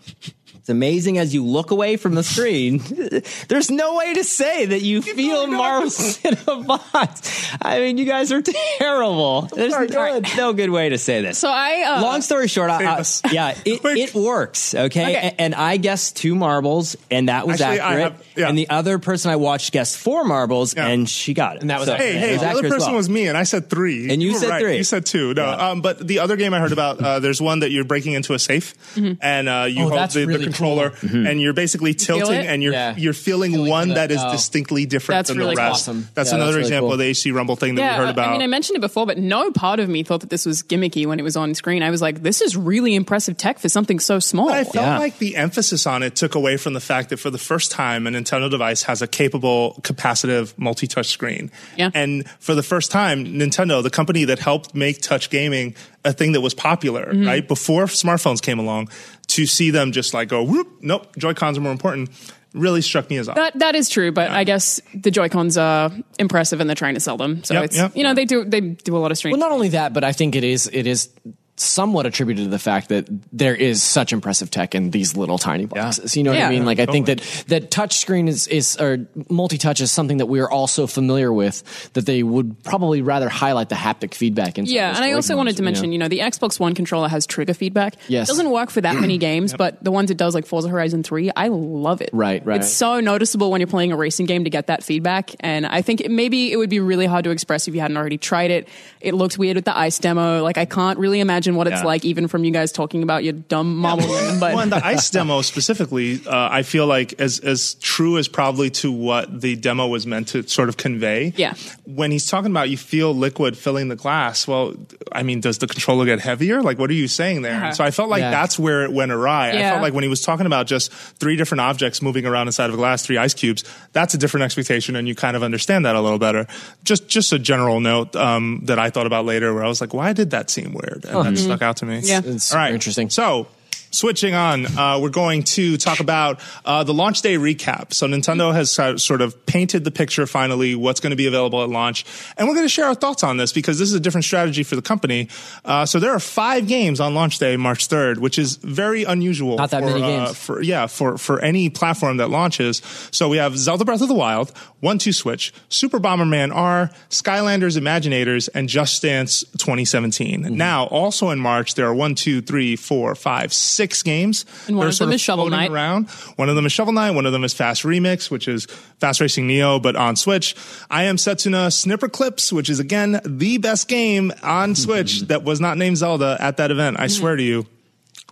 Speaker 4: It's amazing as you look away from the screen. There's no way to say that you feel marbles in a box. I mean, you guys are terrible. There's no, no good way to say this.
Speaker 3: so I. Uh,
Speaker 4: Long story short, I, I- yeah, it, it works. Okay,
Speaker 3: Okay.
Speaker 4: A- And, I guessed two marbles, and that was
Speaker 1: Actually,
Speaker 4: accurate.
Speaker 1: have- yeah.
Speaker 4: And the other person I watched guessed four marbles,
Speaker 1: Yeah.
Speaker 4: and she got it.
Speaker 2: And that was
Speaker 4: So.
Speaker 1: Hey, hey,
Speaker 4: was
Speaker 1: the other person
Speaker 4: well.
Speaker 1: was me, and I said three.
Speaker 4: And you
Speaker 1: were
Speaker 4: said
Speaker 1: right.
Speaker 4: three.
Speaker 1: You said two. No, um, but the other game I heard about, uh, there's one that you're breaking into a safe, and uh, you
Speaker 2: Oh,
Speaker 1: hold
Speaker 2: that's
Speaker 1: the, the
Speaker 2: really
Speaker 1: controller,
Speaker 4: Mm-hmm.
Speaker 1: and you're basically tilting,
Speaker 3: it?
Speaker 1: and you're
Speaker 2: Yeah.
Speaker 1: you're feeling,
Speaker 2: Feeling
Speaker 1: one
Speaker 2: the-
Speaker 1: that is
Speaker 2: oh.
Speaker 1: distinctly different
Speaker 3: That's
Speaker 1: than
Speaker 3: really
Speaker 1: the rest.
Speaker 2: awesome.
Speaker 1: That's
Speaker 2: Yeah,
Speaker 1: another
Speaker 2: that's really
Speaker 1: example
Speaker 2: cool.
Speaker 1: of the HD Rumble thing that we heard about.
Speaker 3: I mean, I mentioned it before, but no part of me thought that this was gimmicky when it was on screen. I was like, this is really impressive tech for something so small.
Speaker 1: But I felt
Speaker 4: Yeah.
Speaker 1: like the emphasis on it took away from the fact that for the first time, a Nintendo device has a capable, capacitive multi-touch screen.
Speaker 3: Yeah.
Speaker 1: And for the first time, Nintendo, the company that helped make touch gaming a thing that was popular,
Speaker 3: Mm-hmm.
Speaker 1: right? Before smartphones came along, to see them just like go, whoop, nope, Joy-Cons are more important, really struck me as odd.
Speaker 3: That that is true, but I guess the Joy Cons are impressive and they're trying to sell them. So
Speaker 1: Yep,
Speaker 3: it's
Speaker 1: yep.
Speaker 3: you know they do they do a lot of strange.
Speaker 2: Well, not only that, but I think it is it is somewhat attributed to the fact that there is such impressive tech in these little tiny boxes. You know what
Speaker 3: Yeah.
Speaker 2: I mean? Like I think that that touch screen is is or multi touch is something that we are also familiar with. That they would probably rather highlight the haptic feedback. In
Speaker 3: yeah, and I
Speaker 2: Joy-Cons,
Speaker 3: also wanted to
Speaker 2: you know?
Speaker 3: mention, you know, the Xbox One controller has trigger feedback.
Speaker 2: Yes.
Speaker 3: It doesn't work for that many games, but the ones it does, like Forza Horizon 3, I love it.
Speaker 2: Right, right.
Speaker 3: It's so noticeable when you're playing a racing game to get that feedback. And I think it, maybe it would be really hard to express if you hadn't already tried it. It looked weird with the ice demo. Like, I can't really imagine what it's
Speaker 4: Yeah.
Speaker 3: like, even from you guys talking about your dumb marble game. But
Speaker 1: well, and the ice demo specifically, uh, I feel like as as true as probably to what the demo was meant to sort of convey.
Speaker 3: Yeah.
Speaker 1: When he's talking about you feel liquid filling the glass, well, I mean, does the controller get heavier? Like, what are you saying there?
Speaker 3: Yeah.
Speaker 1: And so I felt like
Speaker 2: Yeah.
Speaker 1: that's where it went awry. I felt like when he was talking about just three different objects moving around inside of a glass, three ice cubes, that's a different expectation, and you kind of understand that a little better. Just just a general note um, that I thought about later, where I was like, why did that seem weird? And that Mm-hmm. stuck out to me.
Speaker 3: Yeah.
Speaker 2: It's
Speaker 1: All right.
Speaker 2: interesting.
Speaker 1: So, switching on, uh, we're going to talk about uh, the launch day recap. So Nintendo has sort of painted the picture finally, what's going to be available at launch, and we're going to share our thoughts on this because this is a different strategy for the company. Uh, so there are five games on launch day, March third, which is very unusual.
Speaker 2: Not that
Speaker 1: for,
Speaker 2: many
Speaker 1: uh,
Speaker 2: games.
Speaker 1: for yeah for for any platform that launches. So we have Zelda Breath of the Wild, One Two Switch, Super Bomberman R, Skylanders Imaginators, and Just Dance 2017.
Speaker 2: Mm-hmm.
Speaker 1: Now, also in March, there are one, two, three, four, five, six games.
Speaker 3: And one of them is Shovel Knight.
Speaker 1: Around. One of them is Shovel Knight. One of them is Fast Remix, which is Fast Racing Neo, but on Switch. I am Setsuna Snipper Clips, which is again the best game on Switch that was not named Zelda at that event. I swear to you.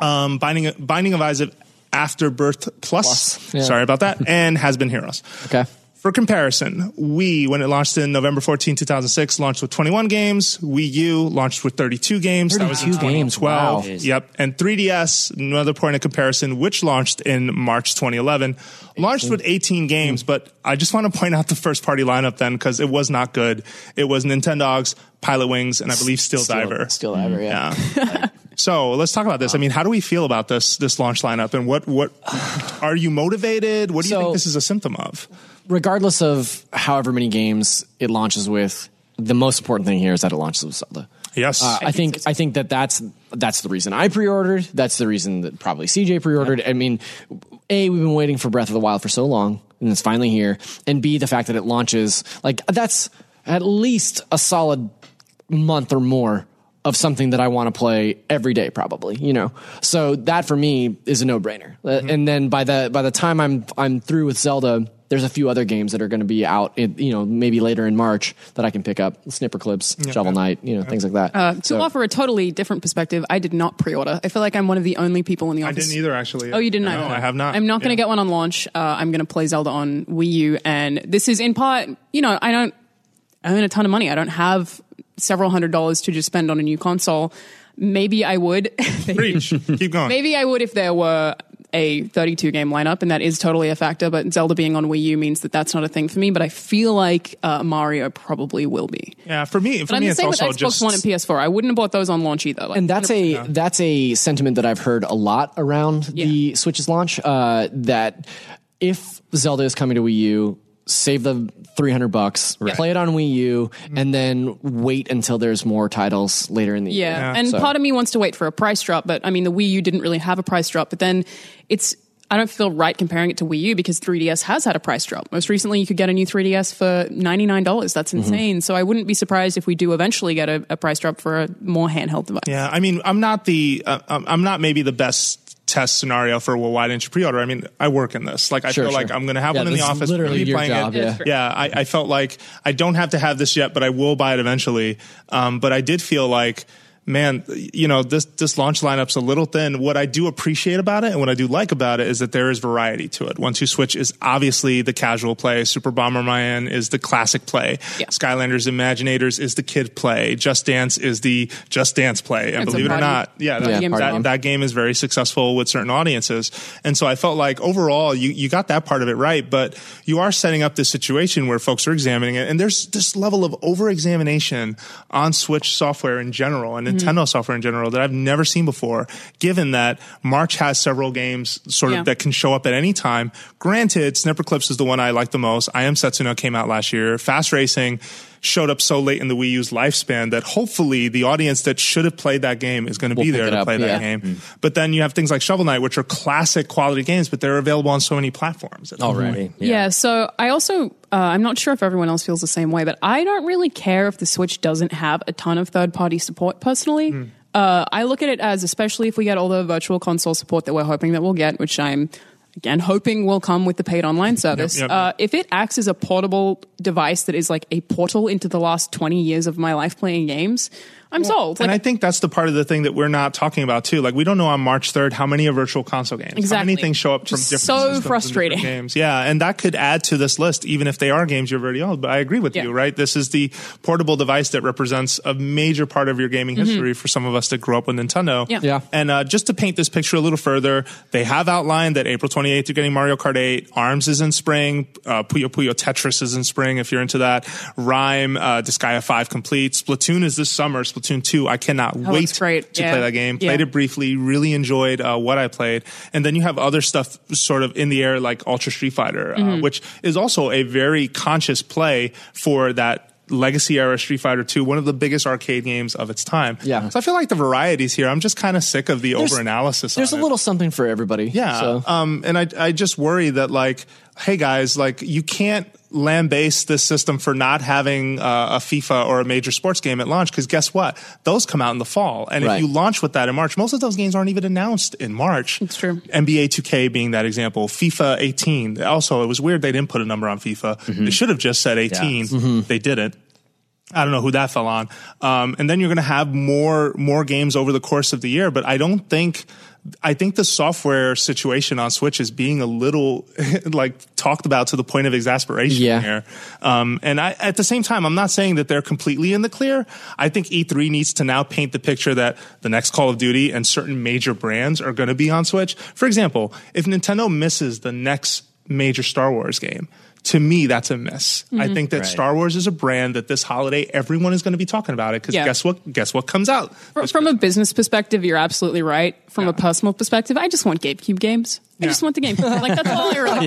Speaker 1: Um, Binding Binding of Isaac Afterbirth Plus.
Speaker 2: Plus, yeah.
Speaker 1: Sorry about that. and Has Been Heroes.
Speaker 2: Okay.
Speaker 1: For comparison, Wii, when it launched in November 14, 2006, launched with 21 games. Wii U launched with 32 games. that was in
Speaker 2: 32 games,
Speaker 1: 2012.
Speaker 2: wow.
Speaker 1: Yep. And 3DS, another point of comparison, which launched in March 2011, launched with 18 games. But I just want to point out the first party lineup then because it was not good. It was Nintendogs, Pilot Wings, and I believe Steel, Diver.
Speaker 2: Steel Diver, yeah.
Speaker 1: Yeah. so let's talk about this. I mean, how do we feel about this this launch lineup, and what what are you motivated? What do you
Speaker 2: So-
Speaker 1: think this is a symptom of?
Speaker 2: Regardless of however many games it launches with, the most important thing here is that it launches with Zelda.
Speaker 1: Yes,
Speaker 2: Uh, I think I think that that's that's the reason I pre-ordered. That's the reason that probably CJ pre-ordered. I mean, a we've been waiting for Breath of the Wild for so long, and it's finally here. And b the fact that it launches like that's at least a solid month or more of something that I want to play every day, probably. You know, so that for me is a no-brainer. Uh, And then by the by the time I'm I'm through with Zelda. There's a few other games that are going to be out, in, you know, maybe later in March that I can pick up. Snipperclips, Shovel Knight, you know, things like that.
Speaker 3: Uh, to offer a totally different perspective, I did not pre-order. I feel like I'm one of the only people in the
Speaker 1: I didn't either. Actually,
Speaker 3: Oh, you didn't?
Speaker 1: No,
Speaker 3: either.
Speaker 1: I have not.
Speaker 3: I'm not going to
Speaker 1: Yeah.
Speaker 3: get one on launch. Uh, I'm going to play Zelda on Wii U, and this is in part, you know, I don't earn a ton of money. I don't have several hundred dollars to just spend on a new console. Maybe I would.
Speaker 1: Preach. Keep going.
Speaker 3: Maybe I would if there were a 32 game lineup, and that is totally a factor. But Zelda being on Wii U means that that's not a thing for me. But I feel like uh, Mario probably will be.
Speaker 1: Yeah, for me, for
Speaker 3: But I'm
Speaker 1: me,
Speaker 3: the
Speaker 1: it's
Speaker 3: same with
Speaker 1: also
Speaker 3: Xbox
Speaker 1: just
Speaker 3: One and PS4. I wouldn't have bought those on launch either. Like,
Speaker 2: and that's a that's a sentiment that I've heard a lot around the Switch's launch. Uh, that if Zelda is coming to Wii U, save the three hundred bucks, play it on Wii U, and then wait until there's more titles later in the
Speaker 3: Yeah,
Speaker 2: year.
Speaker 3: and
Speaker 2: So-
Speaker 3: part of me wants to wait for a price drop, but I mean, the Wii U didn't really have a price drop. But then it's I don't feel right comparing it to Wii U because 3DS has had a price drop. Most recently, you could get a new 3DS for ninety nine dollars. That's
Speaker 2: Mm-hmm.
Speaker 3: insane. So I wouldn't be surprised if we do eventually get a, a price drop for a more handheld device.
Speaker 1: Yeah, I mean, I'm not the, uh, I'm I'm not maybe the best test scenario for well, why didn't you pre-order? I mean, I work in this. Like, I
Speaker 2: Sure,
Speaker 1: feel like. I'm going to have
Speaker 2: Yeah,
Speaker 1: one in the office.
Speaker 2: literally
Speaker 1: be
Speaker 2: your
Speaker 1: playing
Speaker 2: job,
Speaker 1: it.
Speaker 2: yeah.
Speaker 1: Yeah, I, I felt like I don't have to have this yet, but I will buy it eventually. Um, but I did feel like, man, you know, this this launch lineup's a little thin. What I do appreciate about it and what I do like about it is that there is variety to it. One Two Switch is obviously the casual play. Super Bomberman is the classic play.
Speaker 3: Yeah.
Speaker 1: Skylanders Imaginators is the kid play. Just Dance is the Just Dance play. And
Speaker 3: It's
Speaker 1: believe it or not, yeah, that,
Speaker 3: game
Speaker 1: that, that game is very successful with certain audiences. And so I felt like overall you, you got that part of it right, but you are setting up this situation where folks are examining it. And there's this level of over examination on Switch software in general and. Nintendo mm-hmm. software in general that I've never seen before, given that March has several games sort of
Speaker 3: Yeah.
Speaker 1: that can show up at any time. Granted, Snipperclips is the one I like the most. I Am Setsuna came out last year. Fast Racing showed up so late in the Wii U's lifespan that hopefully the audience that should have played that game is going to
Speaker 2: Will
Speaker 1: be there to
Speaker 2: up,
Speaker 1: play that
Speaker 2: yeah.
Speaker 1: game. But then you have things like Shovel Knight, which are classic quality games, but they're available on so many platforms.
Speaker 4: already.
Speaker 3: Yeah. so I also, uh, I'm not sure if everyone else feels the same way, but I don't really care if the Switch doesn't have a ton of third party support personally.
Speaker 1: Hmm.
Speaker 3: Uh, I look at it as, especially if we get all the virtual console support that we're hoping that we'll get, which I'm again hoping will come with the paid online service.
Speaker 1: yep,
Speaker 3: uh,
Speaker 1: yep.
Speaker 3: if it acts as a portable device that is like a portal into the last 20 years of my life playing games, I'm sold.
Speaker 1: and I think that's the part of the thing that we're not talking about too. Like we don't know on March third how many are virtual console games. How many things show up from different
Speaker 3: so
Speaker 1: systems and different
Speaker 3: frustrating.
Speaker 1: games. Yeah, and that could add to this list, even if they are games you've already owned. But I agree with
Speaker 3: Yeah.
Speaker 1: you, right? This is the portable device that represents a major part of your gaming history for some of us that grew up with Nintendo.
Speaker 3: Mm-hmm. Yeah.
Speaker 2: Yeah.
Speaker 1: And uh, just to paint this picture a little further, they have outlined that April 28th you're getting Mario Kart 8. ARMS is in spring. Uh, Puyo Puyo Tetris is in spring if you're into that. RiME, uh, Disgaea 5 Complete. Splatoon is this summer. Splatoon Splatoon 2. I cannot wait
Speaker 3: great.
Speaker 1: to
Speaker 3: Yeah.
Speaker 1: play that game. Played
Speaker 3: Yeah.
Speaker 1: it briefly, really enjoyed uh, what I played. And then you have other stuff sort of in the air like Ultra Street Fighter, uh,
Speaker 3: Mm-hmm.
Speaker 1: which is also a very conscious play for that legacy era Street Fighter 2, one of the biggest arcade games of its time.
Speaker 2: Yeah.
Speaker 1: So I feel like the varieties here, I'm just kind of sick of the
Speaker 2: There's-
Speaker 1: overanalysis.
Speaker 2: There's a
Speaker 1: it.
Speaker 2: little something for everybody.
Speaker 1: Yeah.
Speaker 2: So.
Speaker 1: Um, and I, I just worry that like, hey guys, like you can't lambaste this system for not having uh, a FIFA or a major sports game at launch because guess what? Those come out in the fall. And
Speaker 2: Right.
Speaker 1: if you launch with that in March, most of those games aren't even announced in March.
Speaker 3: It's true.
Speaker 1: NBA 2K being that example. FIFA 18. Also, it was weird they didn't put a number on FIFA.
Speaker 2: Mm-hmm.
Speaker 1: They should have just said 18. They didn't. I don't know who that fell on. Um, and then you're going to have more more games over the course of the year. But I don't think. I think the software situation on Switch is being a little like talked about to the point of exasperation
Speaker 2: Yeah.
Speaker 1: here. Um, and I, at the same time, I'm not saying that they're completely in the clear. I think E3 needs to now paint the picture that the next Call of Duty and certain major brands are going to be on Switch. For example, if Nintendo misses the next major Star Wars game, to me, that's a miss. I mm-hmm. think that
Speaker 4: Right.
Speaker 1: Star Wars is a brand that this holiday everyone is going to be talking about it because
Speaker 3: Yeah.
Speaker 1: guess what? Guess what comes out?
Speaker 3: From, from a business perspective, you're absolutely right. From a personal perspective, I just want GameCube games. I just want the game. Like that's all I really.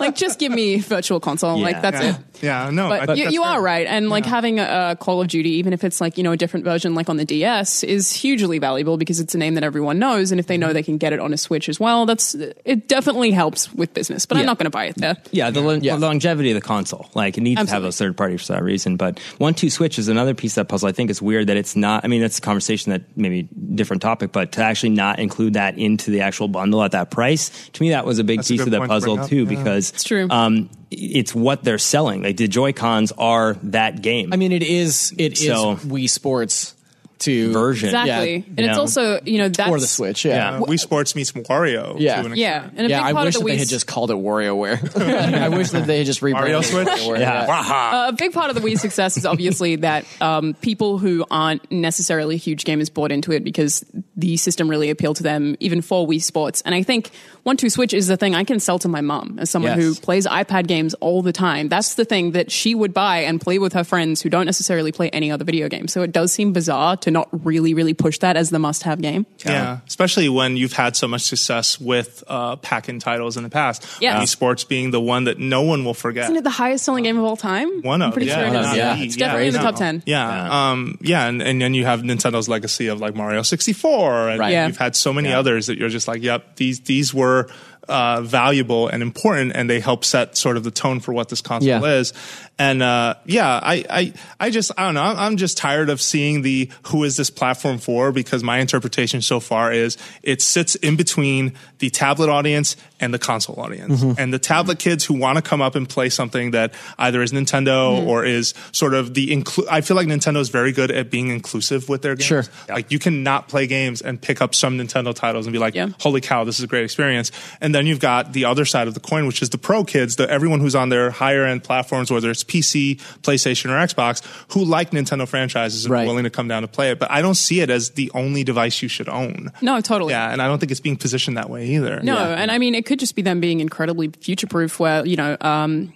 Speaker 3: Like just give me Virtual Console. Like that's
Speaker 1: yeah.
Speaker 3: it.
Speaker 1: Yeah, no, I
Speaker 3: But
Speaker 1: think
Speaker 3: you,
Speaker 1: that's
Speaker 3: you
Speaker 1: fair.
Speaker 3: are right, and like having a, a Call of Duty, even if it's like you know a different version, like on the DS, is hugely valuable because it's a name that everyone knows, and if they
Speaker 1: Mm-hmm.
Speaker 3: know they can get it on a Switch as well, that's it. Definitely helps with business, but I'm
Speaker 2: Yeah.
Speaker 3: not going to buy it there.
Speaker 4: Yeah, the, lo-
Speaker 2: Yeah.
Speaker 4: the longevity of the console. Like it needs to have
Speaker 3: Absolutely.
Speaker 4: those third parties for that reason. But one two switch is another piece of that puzzle. I think it's weird that it's not. I mean, that's a conversation that maybe different topic, but to actually not include that into the actual bundle at that price, to me that was a big
Speaker 1: That's
Speaker 4: piece
Speaker 1: good
Speaker 4: of the
Speaker 1: point to
Speaker 4: puzzle too,
Speaker 1: yeah.
Speaker 4: because
Speaker 3: It's true.
Speaker 4: Um, it's what they're selling. Like the Joy Cons are that game.
Speaker 2: I mean, it is it is
Speaker 4: So-
Speaker 2: Wii Sports to
Speaker 4: Version.
Speaker 3: Exactly,
Speaker 2: Yeah,
Speaker 3: and it's
Speaker 4: know.
Speaker 3: also you know that's
Speaker 2: or the Switch. Yeah.
Speaker 1: Uh, Wii Sports meets Wario.
Speaker 2: Yeah.
Speaker 1: to an
Speaker 3: Yeah, and a
Speaker 2: Yeah,
Speaker 3: big
Speaker 2: I
Speaker 3: part
Speaker 2: wish
Speaker 3: of
Speaker 2: that
Speaker 3: the
Speaker 2: they
Speaker 3: Wii
Speaker 2: had just called it WarioWare. I wish that they had just rebranded
Speaker 1: Mario
Speaker 2: it
Speaker 1: Switch?
Speaker 2: WarioWare,
Speaker 4: Yeah.
Speaker 3: a big part of the Wii success is obviously that um, people who aren't necessarily huge gamers bought into it because the system really appealed to them, even for Wii Sports. And I think One Two Switch is the thing I can sell to my mom as someone
Speaker 4: Yes.
Speaker 3: who plays iPad games all the time. That's the thing that she would buy and play with her friends who don't necessarily play any other video game. So it does seem bizarre to not really, really push that as the must-have game.
Speaker 1: Yeah, especially when you've had so much success with uh, pack-in titles in the past.
Speaker 3: Yeah.
Speaker 1: Wii Sports being the one that no one will forget.
Speaker 3: Isn't it the highest-selling game of all time?
Speaker 1: One
Speaker 3: I'm
Speaker 1: of
Speaker 3: pretty
Speaker 1: yeah,
Speaker 3: sure it
Speaker 2: one yeah.
Speaker 3: It's definitely in the top ten.
Speaker 1: Yeah, um, yeah, and, and then you have Nintendo's legacy of like Mario 64, and
Speaker 2: Right.
Speaker 3: Yeah.
Speaker 1: you've had so many others that you're just like, yep, these these were uh, valuable and important, and they help set sort of the tone for what this console
Speaker 2: Yeah.
Speaker 1: is. And uh, yeah, I, I I just I don't know. I'm, I'm just tired of seeing the who is this platform for because my interpretation so far is it sits in between the tablet audience and the console audience,
Speaker 2: Mm-hmm.
Speaker 1: and the tablet kids who want to come up and play something that either is Nintendo
Speaker 2: Mm-hmm.
Speaker 1: or is sort of the inclu- I feel like Nintendo is very good at being inclusive with their games.
Speaker 2: Sure.
Speaker 1: Like you can not play games and pick up some Nintendo titles and be like,
Speaker 3: Yeah.
Speaker 1: "Holy cow, this is a great experience!" And then you've got the other side of the coin, which is the pro kids, the everyone who's on their higher end platforms, whether it's PC, PlayStation, or Xbox, who like Nintendo franchises and are willing to come down to play it. But I don't see it as the only device you should own.
Speaker 3: No, totally.
Speaker 1: Yeah, and I don't think it's being positioned that way either.
Speaker 3: No, and I mean, it could just be them being incredibly future proof, where, you know, um,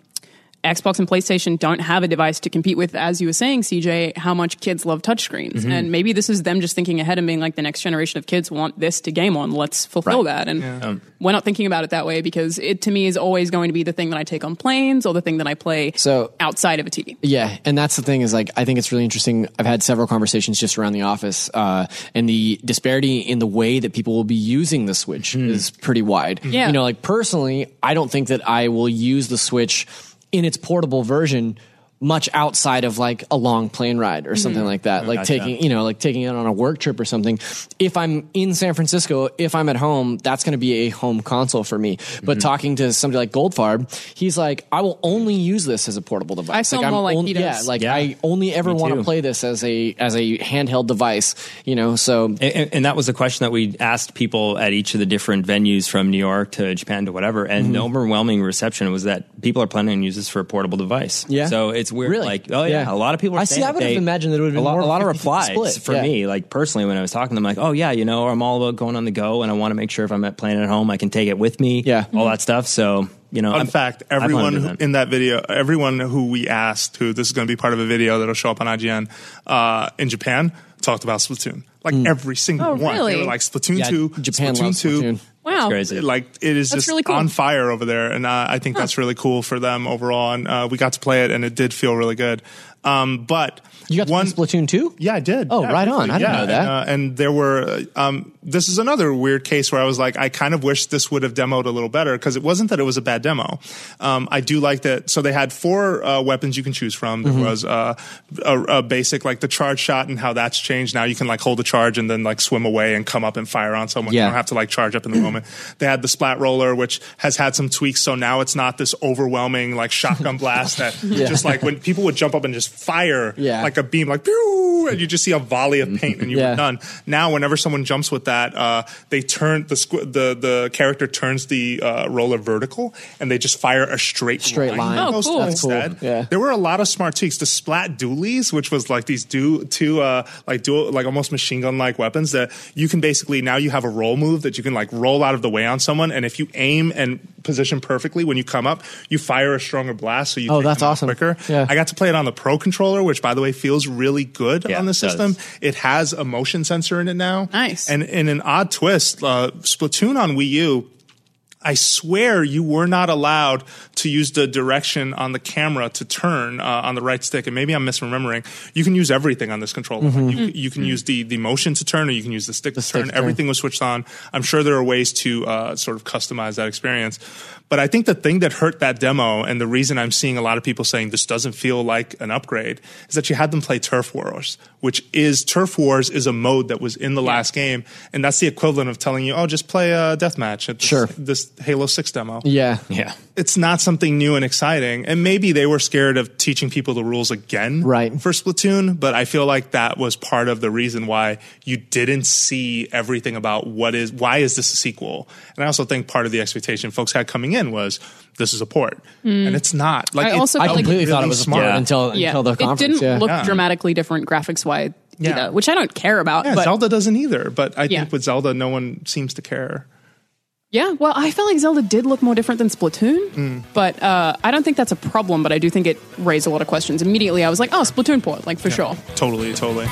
Speaker 3: Xbox and PlayStation don't have a device to compete with, as you were saying, CJ, how much kids love touchscreens.
Speaker 2: Mm-hmm.
Speaker 3: And maybe this is them just thinking ahead and being like, the next generation of kids want this to game on. Let's fulfill that. And we're not thinking about it that way because it, to me, is always going to be the thing that I take on planes or the thing that I play
Speaker 2: So-
Speaker 3: outside of a TV.
Speaker 2: Yeah, and that's the thing is like I think it's really interesting. I've had several conversations just around the office, uh, and the disparity in the way that people will be using the Switch is pretty wide.
Speaker 3: Yeah.
Speaker 2: you know, like personally, I don't think that I will use the Switch in its portable version much outside of like a long plane ride or mm-hmm. something like that mm, like taking you know like taking it on a work trip or something if i'm in san francisco if i'm at home that's going to be a home console for me but mm-hmm. talking to somebody like goldfarb he's like i will only use this as a portable device
Speaker 3: I feel
Speaker 2: like, I'm
Speaker 3: like
Speaker 2: only-
Speaker 3: he
Speaker 2: yeah like
Speaker 4: Yeah.
Speaker 2: i only ever want to play this as a as a handheld device you know so
Speaker 4: And, and- and that was a question that we asked people at each of the different venues from New York to Japan to whatever. And
Speaker 2: Mm-hmm.
Speaker 4: the overwhelming reception was that people are planning to use this for a portable device.
Speaker 2: Yeah.
Speaker 4: So it's weird.
Speaker 2: Really?
Speaker 4: Like, oh yeah,
Speaker 2: Yeah.
Speaker 4: a lot of people. Are
Speaker 2: I see,
Speaker 4: saying
Speaker 2: I
Speaker 4: that
Speaker 2: would have imagined that it would have been
Speaker 4: a lot,
Speaker 2: more
Speaker 4: a lot of replies
Speaker 2: split.
Speaker 4: for
Speaker 2: Yeah.
Speaker 4: me. Like personally, when I was talking to them, like, oh yeah, you know, I'm all about going on the go, and I want to make sure if I'm at playing at home, I can take it with me.
Speaker 2: Yeah.
Speaker 4: all that stuff. So you know, in
Speaker 1: fact:
Speaker 4: I plan on
Speaker 1: everyone who- in that video, everyone who we asked, who this is going to be part of a video that'll show up on IGN uh, in Japan, talked about Splatoon. Like every single
Speaker 3: Oh,
Speaker 1: one. They were like Splatoon
Speaker 2: Yeah,
Speaker 1: 2,
Speaker 2: Japan
Speaker 1: Splatoon
Speaker 2: loves
Speaker 1: 2.
Speaker 2: Splatoon.
Speaker 3: Wow.
Speaker 4: Crazy.
Speaker 1: Like it is
Speaker 3: That's
Speaker 1: just
Speaker 3: really cool.
Speaker 1: on fire over there, and uh, I think that's really cool for them overall. And uh, we got to play it, and it did feel really good. Um, but
Speaker 2: You got to
Speaker 1: one,
Speaker 2: play Splatoon 2?
Speaker 1: yeah, I did.
Speaker 2: Oh,
Speaker 1: Yeah,
Speaker 2: right on. I didn't
Speaker 1: yeah,
Speaker 2: know that.
Speaker 1: And, uh, and there were, uh, um, this is another weird case where I was like, I kind of wish this would have demoed a little better because it wasn't that it was a bad demo. Um, I do like that. So they had four uh, weapons you can choose from. There
Speaker 2: Mm-hmm.
Speaker 1: was uh, a, a basic, like the charge shot and how that's changed. Now you can like hold a charge and then like swim away and come up and fire on someone.
Speaker 2: Yeah.
Speaker 1: You don't have to like charge up in the moment. They had the splat roller, which has had some tweaks. So now it's not this overwhelming like shotgun blast that just like when people would jump up and just fire
Speaker 2: Yeah.
Speaker 1: like a beam, like pew, and you just see a volley of paint and you
Speaker 2: Yeah.
Speaker 1: were done. Now, whenever someone jumps with that, uh, they turn the squ- the the character turns the uh, roller vertical and they just fire a straight
Speaker 2: Straight line.
Speaker 3: Oh, cool. That's
Speaker 2: cool.
Speaker 1: instead.
Speaker 2: Yeah.
Speaker 1: There were a lot of smart tweaks. The splat dualies, which was like these do two uh, like dual like almost machine gun like weapons that you can basically now you have a roll move that you can like roll out of the way on someone, and if you aim and position perfectly when you come up, you fire a stronger blast. So you
Speaker 2: Oh,
Speaker 1: take
Speaker 2: that's awesome.
Speaker 1: quicker.
Speaker 2: Yeah.
Speaker 1: I got to play it on the Pro controller, which by the way feels really good
Speaker 4: Yeah,
Speaker 1: on the system. It has a motion sensor in it now.
Speaker 3: Nice.
Speaker 1: And in an odd twist, uh, Splatoon on Wii U. I swear you were not allowed to use the direction on the camera to turn uh, on the right stick. And maybe I'm misremembering. You can use everything on this controller. Like, you, you can use the, the motion to turn or you can use the stick to
Speaker 2: Mm-hmm. stick
Speaker 1: turn.
Speaker 2: to turn.
Speaker 1: Everything was switched on. I'm sure there are ways to uh, sort of customize that experience. But I think the thing that hurt that demo and the reason I'm seeing a lot of people saying this doesn't feel like an upgrade is that you had them play Turf Wars, which is Turf Wars is a mode that was in the last game. And that's the equivalent of telling you, oh, just play a deathmatch at this,
Speaker 2: Sure.
Speaker 1: this Halo 6 demo
Speaker 2: Yeah.
Speaker 4: Yeah.
Speaker 1: it's not something new and exciting. And maybe they were scared of teaching people the rules again
Speaker 2: Right.
Speaker 1: for Splatoon, but I feel like that was part of the reason why you didn't see everything about what is why is this a sequel. And I also think part of the expectation folks had coming in was this is a port. Hmm. And it's not. Like
Speaker 3: I
Speaker 1: it
Speaker 3: also
Speaker 2: I
Speaker 3: felt like-
Speaker 2: completely thought it was
Speaker 1: smart.
Speaker 2: smart
Speaker 4: Yeah.
Speaker 2: until
Speaker 3: Yeah,
Speaker 2: until the
Speaker 3: it didn't
Speaker 2: yeah.
Speaker 3: look
Speaker 1: Yeah.
Speaker 3: dramatically different graphics wise,
Speaker 1: Yeah.
Speaker 3: either, which I don't care about.
Speaker 1: Yeah,
Speaker 3: but
Speaker 1: Zelda doesn't either, but I
Speaker 3: Yeah.
Speaker 1: think with Zelda no one seems to care.
Speaker 3: Yeah, well, I felt like Zelda did look more different than Splatoon, but uh, I don't think that's a problem. But I do think it raised a lot of questions. Immediately, I was like, "Oh, Splatoon port, like for sure."
Speaker 1: Totally, totally.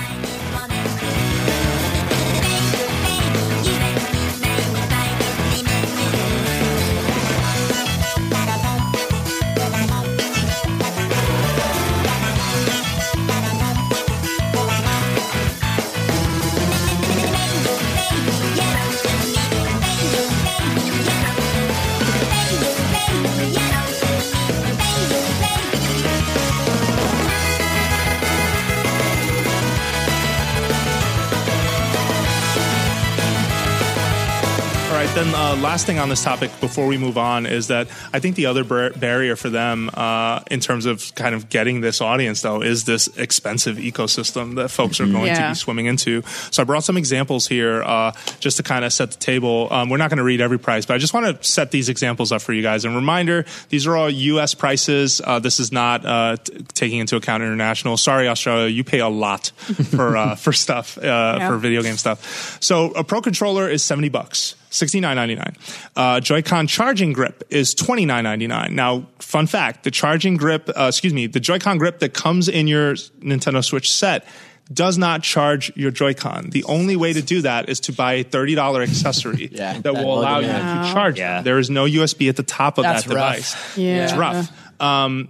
Speaker 1: Then uh, last thing on this topic before we move on is that I think the other bar- barrier for them uh, in terms of kind of getting this audience though is this expensive ecosystem that folks are going to be swimming into. So I brought some examples here uh, just to kind of set the table. Um, we're not going to read every price, but I just want to set these examples up for you guys. And reminder, these are all U.S. prices. Uh, this is not uh, t- taking into account international. Sorry, Australia, you pay a lot for uh, for stuff uh, for video game stuff. So a Pro controller is seventy bucks. $69.99. Uh, Joy-Con charging grip is $29.99. Now, fun fact, the charging grip, uh, excuse me, the Joy-Con grip that comes in your Nintendo Switch set does not charge your Joy-Con. The only way to do that is to buy a $30 accessory
Speaker 2: Yeah,
Speaker 1: that
Speaker 2: that
Speaker 1: will allow you to charge.
Speaker 4: Yeah.
Speaker 1: them. There is no USB at the top of
Speaker 2: That's
Speaker 1: that
Speaker 2: rough.
Speaker 1: device.
Speaker 3: Yeah.
Speaker 1: It's rough. Um,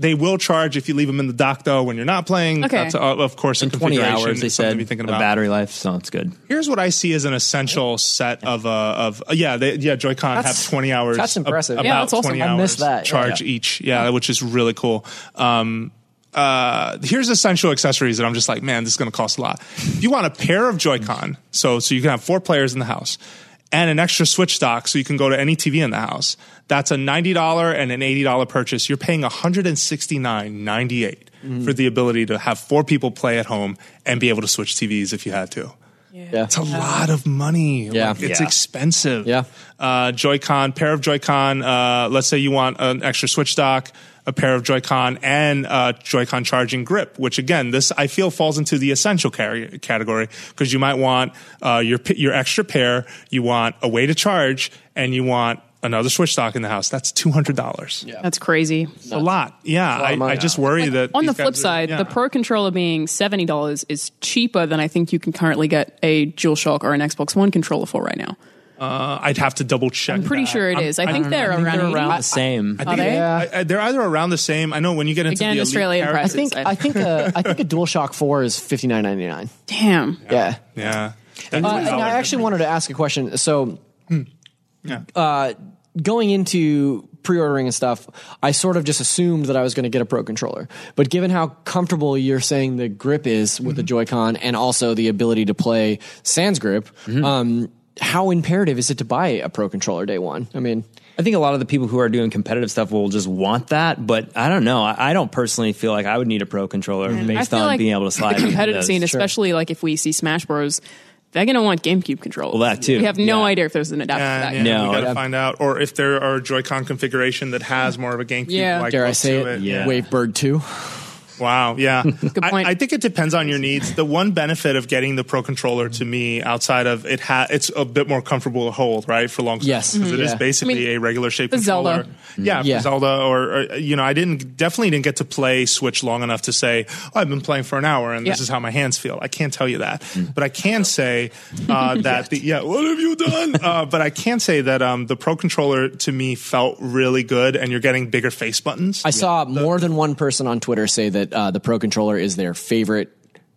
Speaker 1: they will charge if you leave them in the dock though when you're not playing.
Speaker 3: Okay.
Speaker 1: That's, uh, of course, a
Speaker 4: In 20 hours, they
Speaker 1: is something
Speaker 4: said,
Speaker 1: to be thinking
Speaker 4: the
Speaker 1: about.
Speaker 4: battery life, so it's good.
Speaker 1: Here's what I see as an essential set of uh, of uh, yeah they, yeah Joy-Con
Speaker 2: That's-
Speaker 1: have 20 hours.
Speaker 2: that's impressive.
Speaker 1: ab-
Speaker 3: Yeah, that's awesome.
Speaker 1: 20
Speaker 3: I
Speaker 1: hours
Speaker 2: missed that, yeah.
Speaker 1: charge each. Yeah, which is really cool. Um, uh, here's essential accessories that I'm just like, man, this is going to cost a lot. If you want a pair of Joy-Con, so so you can have four players in the house, and an extra Switch dock, so you can go to any TV in the house. That's a ninety dollar and an eighty dollar purchase. You're paying one hundred and sixty nine ninety eight
Speaker 2: Mm-hmm.
Speaker 1: for the ability to have four people play at home and be able to switch TVs if you had to.
Speaker 2: Yeah.
Speaker 1: It's a lot of money.
Speaker 2: Yeah.
Speaker 1: Like, it's
Speaker 4: Yeah.
Speaker 1: expensive.
Speaker 2: Yeah.
Speaker 1: Uh, Joy-Con, pair of Joy-Con. Uh, let's say you want an extra Switch dock, a pair of Joy-Con, and uh, Joy-Con charging grip. Which again, this I feel falls into the essential car- category because you might want uh, your your extra pair. You want a way to charge, and you want another Switch dock in the house. That's two hundred dollars. Yeah,
Speaker 3: That's crazy.
Speaker 1: a lot. Yeah,
Speaker 2: lot
Speaker 1: I. I just worry that
Speaker 3: On the
Speaker 1: these guys
Speaker 3: flip
Speaker 1: are-
Speaker 3: side,
Speaker 1: yeah.
Speaker 3: the Pro controller being seventy dollars is cheaper than I think you can currently get a DualShock or an Xbox One controller for right now.
Speaker 1: Uh, I'd have to double check.
Speaker 3: I'm pretty
Speaker 1: that.
Speaker 3: sure it
Speaker 1: I'm-
Speaker 3: is. I think they're
Speaker 4: I think
Speaker 3: around.
Speaker 4: they're
Speaker 3: 80.
Speaker 4: around the same.
Speaker 1: I
Speaker 3: Are
Speaker 1: think
Speaker 3: they?
Speaker 2: Yeah.
Speaker 1: I- I- they're either around the same. I know when you get into
Speaker 3: Again,
Speaker 1: the
Speaker 3: Australian
Speaker 1: characters-
Speaker 2: I think I think a I think a DualShock Four is fifty nine ninety nine.
Speaker 3: Damn.
Speaker 2: Yeah.
Speaker 1: Yeah, And
Speaker 2: Uh, and I actually wanted to ask a question. So,
Speaker 1: Yeah.
Speaker 2: uh, going into pre-ordering and stuff, I sort of just assumed that I was going to get a Pro controller. But given how comfortable you're saying the grip is with the Joy-Con, and also the ability to play Sans grip, um, how imperative is it to buy a Pro controller day one? I mean,
Speaker 4: I think a lot of the people who are doing competitive stuff will just want that, but I don't know. I, I don't personally feel like I would need a pro controller
Speaker 3: I
Speaker 4: based on
Speaker 3: like
Speaker 4: being able to slide.
Speaker 3: the competitive
Speaker 4: those.
Speaker 3: scene, especially like if we see Smash Bros. They're gonna want GameCube controllers.
Speaker 4: Well, that too.
Speaker 3: We have no
Speaker 4: Yeah.
Speaker 3: idea if there's an adapter
Speaker 1: Yeah,
Speaker 3: for that.
Speaker 1: yeah.
Speaker 4: No,
Speaker 1: we got to find out, or if there are Joy-Con configuration that has more of a GameCube.
Speaker 3: Yeah.
Speaker 1: like
Speaker 2: dare I say
Speaker 1: to
Speaker 2: it?
Speaker 4: Yeah.
Speaker 2: Wavebird two.
Speaker 1: Wow, yeah. I,
Speaker 3: point.
Speaker 1: I think it depends on your needs. The one benefit of getting the Pro controller to me, outside of it, ha- it's a bit more comfortable to hold, right, for long.
Speaker 2: Yes.
Speaker 1: because it is
Speaker 2: Yeah.
Speaker 1: basically
Speaker 3: I mean,
Speaker 1: a regular shaped
Speaker 3: for
Speaker 1: controller.
Speaker 3: Zelda.
Speaker 1: Yeah,
Speaker 2: Yeah.
Speaker 1: for Zelda, or, or you know, I didn't definitely didn't get to play Switch long enough to say oh, I've been playing for an hour and this is how my hands feel. I can't tell you that, but I can say uh, that the yeah. What have you done? uh, but I can say that um, the Pro controller to me felt really good, and you're getting bigger face buttons.
Speaker 2: I saw more than one person on Twitter say that uh, the Pro controller is their favorite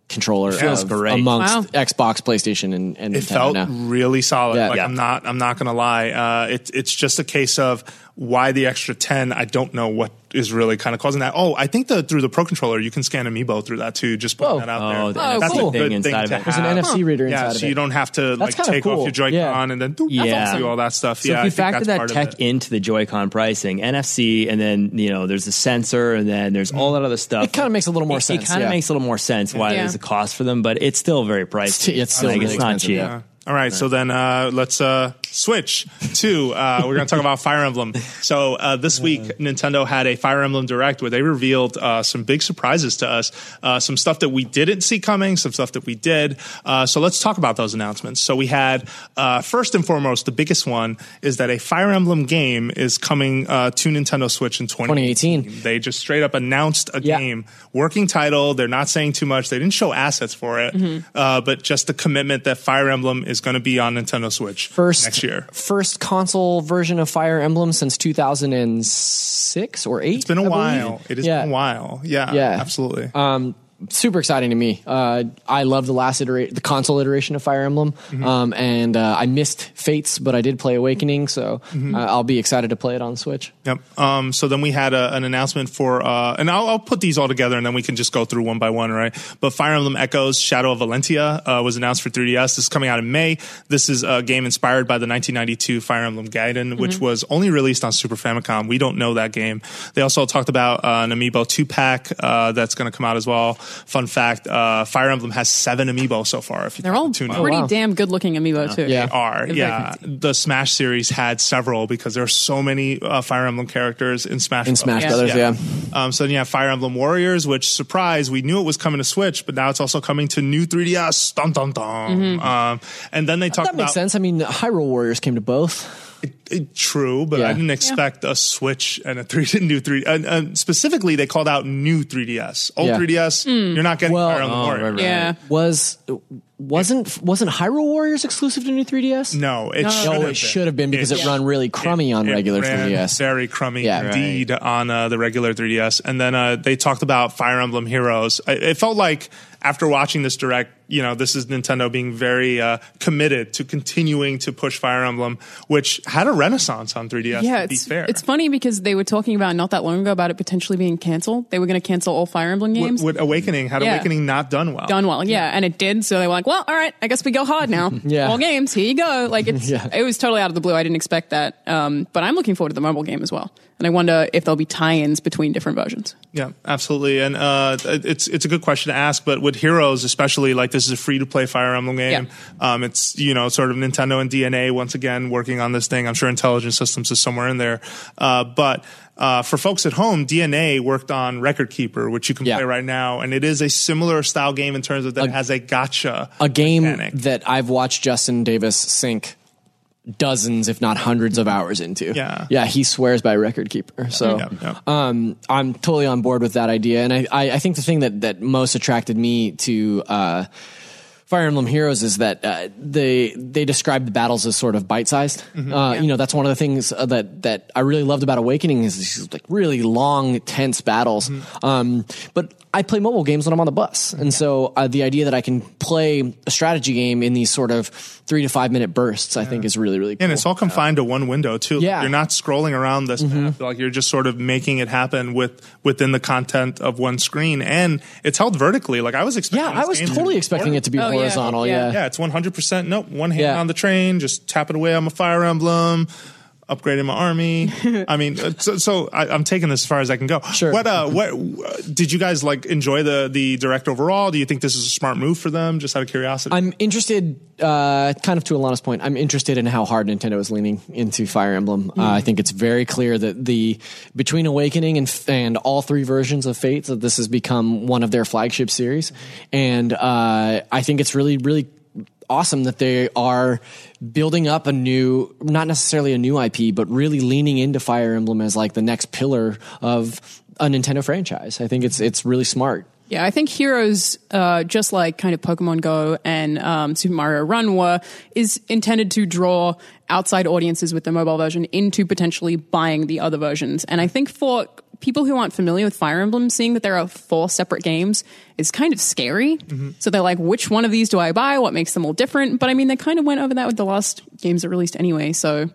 Speaker 2: controller
Speaker 1: Feels
Speaker 2: of-
Speaker 4: great.
Speaker 2: amongst
Speaker 3: Wow.
Speaker 2: Xbox, PlayStation, and, and
Speaker 1: it
Speaker 2: Nintendo
Speaker 1: felt
Speaker 2: now.
Speaker 1: really solid.
Speaker 2: Yeah.
Speaker 1: like
Speaker 2: Yeah.
Speaker 1: I'm not, I'm not gonna lie. Uh, it, it's just a case of why the extra ten. I don't know what is really kind of causing that. Oh, I think the through the Pro controller you can scan Amiibo through that too. Just putting
Speaker 2: Whoa.
Speaker 1: that out
Speaker 4: Oh,
Speaker 1: there.
Speaker 4: the
Speaker 1: That's
Speaker 2: NFC
Speaker 1: a good
Speaker 4: thing
Speaker 1: thing to
Speaker 4: of it.
Speaker 2: There's an
Speaker 1: have.
Speaker 2: NFC reader
Speaker 1: Yeah,
Speaker 2: inside
Speaker 1: so
Speaker 2: of
Speaker 1: you don't have to like take
Speaker 2: cool.
Speaker 1: off your Joy-Con
Speaker 2: Yeah.
Speaker 1: and then doop,
Speaker 4: Yeah.
Speaker 3: awesome.
Speaker 1: do all that stuff.
Speaker 4: So
Speaker 1: yeah,
Speaker 4: if you
Speaker 1: think
Speaker 4: factor that tech into the Joy-Con pricing, NFC, and then you know there's the sensor, and then there's all mm. that other stuff.
Speaker 2: It kinda makes a little more
Speaker 4: It-
Speaker 2: sense,
Speaker 4: It kind of
Speaker 2: yeah.
Speaker 4: makes a little more sense why
Speaker 3: Yeah.
Speaker 4: there's a cost for them, but it's still very pricey.
Speaker 2: It's still
Speaker 4: like,
Speaker 2: really
Speaker 4: it's not
Speaker 2: expensive,
Speaker 4: cheap.
Speaker 1: All right, so then uh, let's uh, switch to uh, we're going to talk about Fire Emblem. So uh, this week, Nintendo had a Fire Emblem Direct where they revealed uh, some big surprises to us, uh, some stuff that we didn't see coming, some stuff that we did. Uh, so let's talk about those announcements. So we had uh, first and foremost, the biggest one is that a Fire Emblem game is coming uh, to Nintendo Switch in 2018.
Speaker 2: 2018.
Speaker 1: They just straight up announced a
Speaker 2: Yeah.
Speaker 1: game, working title. They're not saying too much. They didn't show assets for it, uh, but just the commitment that Fire Emblem is going to be on Nintendo Switch
Speaker 2: First
Speaker 1: next year.
Speaker 2: First console version of Fire Emblem since 2006 or 8.
Speaker 1: It's been a
Speaker 2: I believe.
Speaker 1: while. It has
Speaker 2: Yeah.
Speaker 1: been a while. Yeah,
Speaker 2: Yeah.
Speaker 1: absolutely.
Speaker 2: Um, super exciting to me. Uh, I love the last iteration, the console iteration of Fire Emblem,
Speaker 1: Mm-hmm.
Speaker 2: um, and uh, I missed Fates, but I did play Awakening, so
Speaker 1: Mm-hmm.
Speaker 2: uh, I'll be excited to play it on Switch.
Speaker 1: Yep. Um, so then we had a, an announcement for, uh, and I'll, I'll put these all together and then we can just go through one by one, right? But Fire Emblem Echoes Shadow of Valentia uh, was announced for 3DS. This is coming out in May. This is a game inspired by the 1992 Fire Emblem Gaiden, which was only released on Super Famicom. We don't know that game. They also talked about uh, an Amiibo 2 pack uh, that's going to come out as well. Fun fact uh, Fire Emblem has seven Amiibo so far. If you
Speaker 3: They're all
Speaker 1: tune in.
Speaker 3: pretty
Speaker 2: wow.
Speaker 3: damn good looking amiibo too.
Speaker 2: Yeah.
Speaker 1: They are.
Speaker 3: They're
Speaker 1: Yeah. The Smash series had several because there are so many uh, Fire Emblem characters in Smash
Speaker 2: In Smash
Speaker 3: Yeah.
Speaker 2: Brothers, yeah.
Speaker 1: Um, so then you have Fire Emblem Warriors, which surprise, we knew it was coming to Switch, but now it's also coming to new 3DS. Dun dun dun. Um, and then they talked about
Speaker 2: That makes sense. I mean, Hyrule Warriors came to both.
Speaker 1: It- true, but
Speaker 2: Yeah.
Speaker 1: I didn't expect a Switch and a three new three. And, and specifically, they called out new 3DS. Old
Speaker 2: Yeah.
Speaker 1: 3DS,
Speaker 3: Hmm.
Speaker 1: you're not getting
Speaker 2: Well-
Speaker 1: Fire Emblem
Speaker 4: Oh, right, right.
Speaker 3: Yeah.
Speaker 2: Was wasn't wasn't Hyrule Warriors exclusive to new 3DS?
Speaker 1: No, it should
Speaker 2: No,
Speaker 1: have
Speaker 2: it should have been because it,
Speaker 1: It-
Speaker 2: run really crummy on
Speaker 1: It
Speaker 2: regular
Speaker 1: ran
Speaker 2: 3DS.
Speaker 1: Very crummy
Speaker 2: Yeah.
Speaker 1: indeed on uh, the regular 3DS. And then uh, they talked about Fire Emblem Heroes. I, it felt like after watching this direct, you know, this is Nintendo being very uh, committed to continuing to push Fire Emblem, which had a renaissance on 3DS.
Speaker 3: Yeah,
Speaker 1: to be
Speaker 3: it's,
Speaker 1: fair.
Speaker 3: it's funny because they were talking about not that long ago about it potentially being canceled. They were going to cancel all Fire Emblem games.
Speaker 1: with Awakening, had
Speaker 3: Yeah.
Speaker 1: Awakening not done well?
Speaker 3: done well. Yeah, and it did. So they were like, "Well, all right, I guess we go hard now.
Speaker 2: Yeah.
Speaker 3: all games, here you go." Like it's
Speaker 2: Yeah.
Speaker 3: it was totally out of the blue. I didn't expect that. Um, but I'm looking forward to the mobile game as well, and I wonder if there'll be tie-ins between different versions.
Speaker 1: Yeah, absolutely. And uh, it's it's a good question to ask, but with Heroes, especially like this is a free to play Fire Emblem game. Um, it's you know sort of Nintendo and DeNA once again working on this thing. I'm sure Intelligent Systems is somewhere in there, uh, but. Uh, for folks at home, DeNA worked on Record Keeper, which you can
Speaker 2: Yeah.
Speaker 1: play right now, and it is a similar style game in terms of that it has a gacha
Speaker 2: a game
Speaker 1: mechanic.
Speaker 2: that I've watched Justin Davis sink dozens, if not hundreds of hours into.
Speaker 1: Yeah.
Speaker 2: Yeah. He swears by record keeper. So,
Speaker 1: Yeah, yeah.
Speaker 2: um, I'm totally on board with that idea. And I, I, I think the thing that, that most attracted me to, uh, Fire Emblem Heroes is that uh, they they describe the battles as sort of bite sized. Uh, You know, that's one of the things uh, that that I really loved about Awakening is these like really long, tense battles. Um, but I play mobile games when I'm on the bus, and so uh, the idea that I can play a strategy game in these sort of three to five minute bursts, I think, is really really cool.
Speaker 1: And it's all confined to one window too.
Speaker 2: Yeah. Mm-hmm.
Speaker 1: You're not scrolling around this path. Like you're just sort of making it happen with within the content of one screen. And it's held vertically. Like I was expecting
Speaker 2: yeah, I was
Speaker 1: to
Speaker 2: totally
Speaker 1: be
Speaker 2: expecting it to be
Speaker 3: Oh, yeah.
Speaker 2: Horizontal.
Speaker 3: Yeah.
Speaker 2: Yeah.
Speaker 1: Yeah, it's 100%. Nope. One hand
Speaker 2: Yeah.
Speaker 1: on the train, just tap it away on my fire emblem, upgrading my army. I mean, uh, so, so I, I'm taking this as far as I can go.
Speaker 2: Sure.
Speaker 1: What, uh, what, uh, did you guys like enjoy the, the direct overall? Do you think this is a smart move for them? Just out of curiosity.
Speaker 2: I'm interested, uh, kind of to Alanah's point, I'm interested in how hard Nintendo is leaning into Fire Emblem. Uh, I think it's very clear that the between Awakening and and all three versions of Fates, that this has become one of their flagship series, and uh, I think it's really really awesome that they are building up a new not necessarily a new IP but really leaning into Fire Emblem as like the next pillar of a Nintendo franchise. I think it's it's really smart.
Speaker 3: Yeah, I think Heroes, uh, just like kind of Pokemon Go and um, Super Mario Run were, is intended to draw outside audiences with the mobile version into potentially buying the other versions. And I think for people who aren't familiar with Fire Emblem, seeing that there are four separate games is kind of scary. So they're like, which one of these do I buy? What makes them all different? But I mean, they kind of went over that with the last games that released anyway. So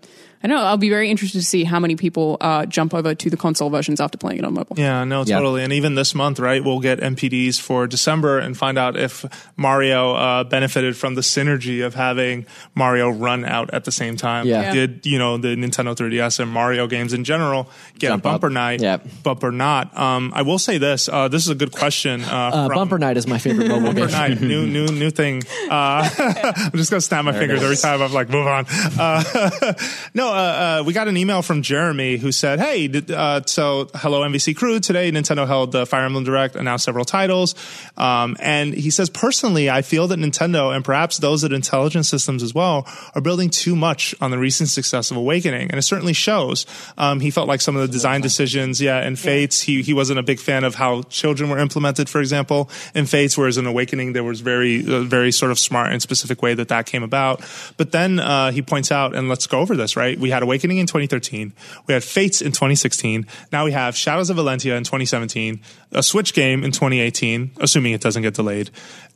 Speaker 3: I know. I'll be very interested to see how many people uh, jump over to the console versions after playing it on mobile.
Speaker 1: Yeah, no,
Speaker 2: Yeah.
Speaker 1: totally. And even this month, right, we'll get NPDs for December and find out if Mario uh, benefited from the synergy of having Mario run out at the same time.
Speaker 2: Yeah.
Speaker 3: Yeah.
Speaker 1: Did, you know, the Nintendo 3DS and Mario games in general get
Speaker 2: Jump
Speaker 1: a bumper
Speaker 2: up.
Speaker 1: night,
Speaker 2: Yep.
Speaker 1: bumper not? Um, I will say this. Uh, this is a good question. Uh,
Speaker 2: Uh,
Speaker 1: from-
Speaker 2: Bumper Night is my favorite mobile game.
Speaker 1: Bumper night, new, new, new thing. Uh, I'm just gonna snap my fingers every time I'm like, move on. Uh, no, uh, uh, we got an email from Jeremy who said, "Hey, did, uh, so hello NVC crew. Today, Nintendo held the Fire Emblem Direct, announced several titles, um, and he says personally, I feel that Nintendo and perhaps those at Intelligent Systems as well are building too much on the recent success of Awakening, and it certainly shows. Um, he felt like some of the design decisions, yeah, and Fates, he he wasn't a big fan of how children were implemented, for example, in Fates, whereas in Awakening there was very uh, very sort of smart and specific way that that came about. But then uh, he points out, and let's go over this, right? We had Awakening in 2013, we had Fates in 2016, now we have Shadows of Valentia in 2017, a Switch game in 2018, assuming it doesn't get delayed.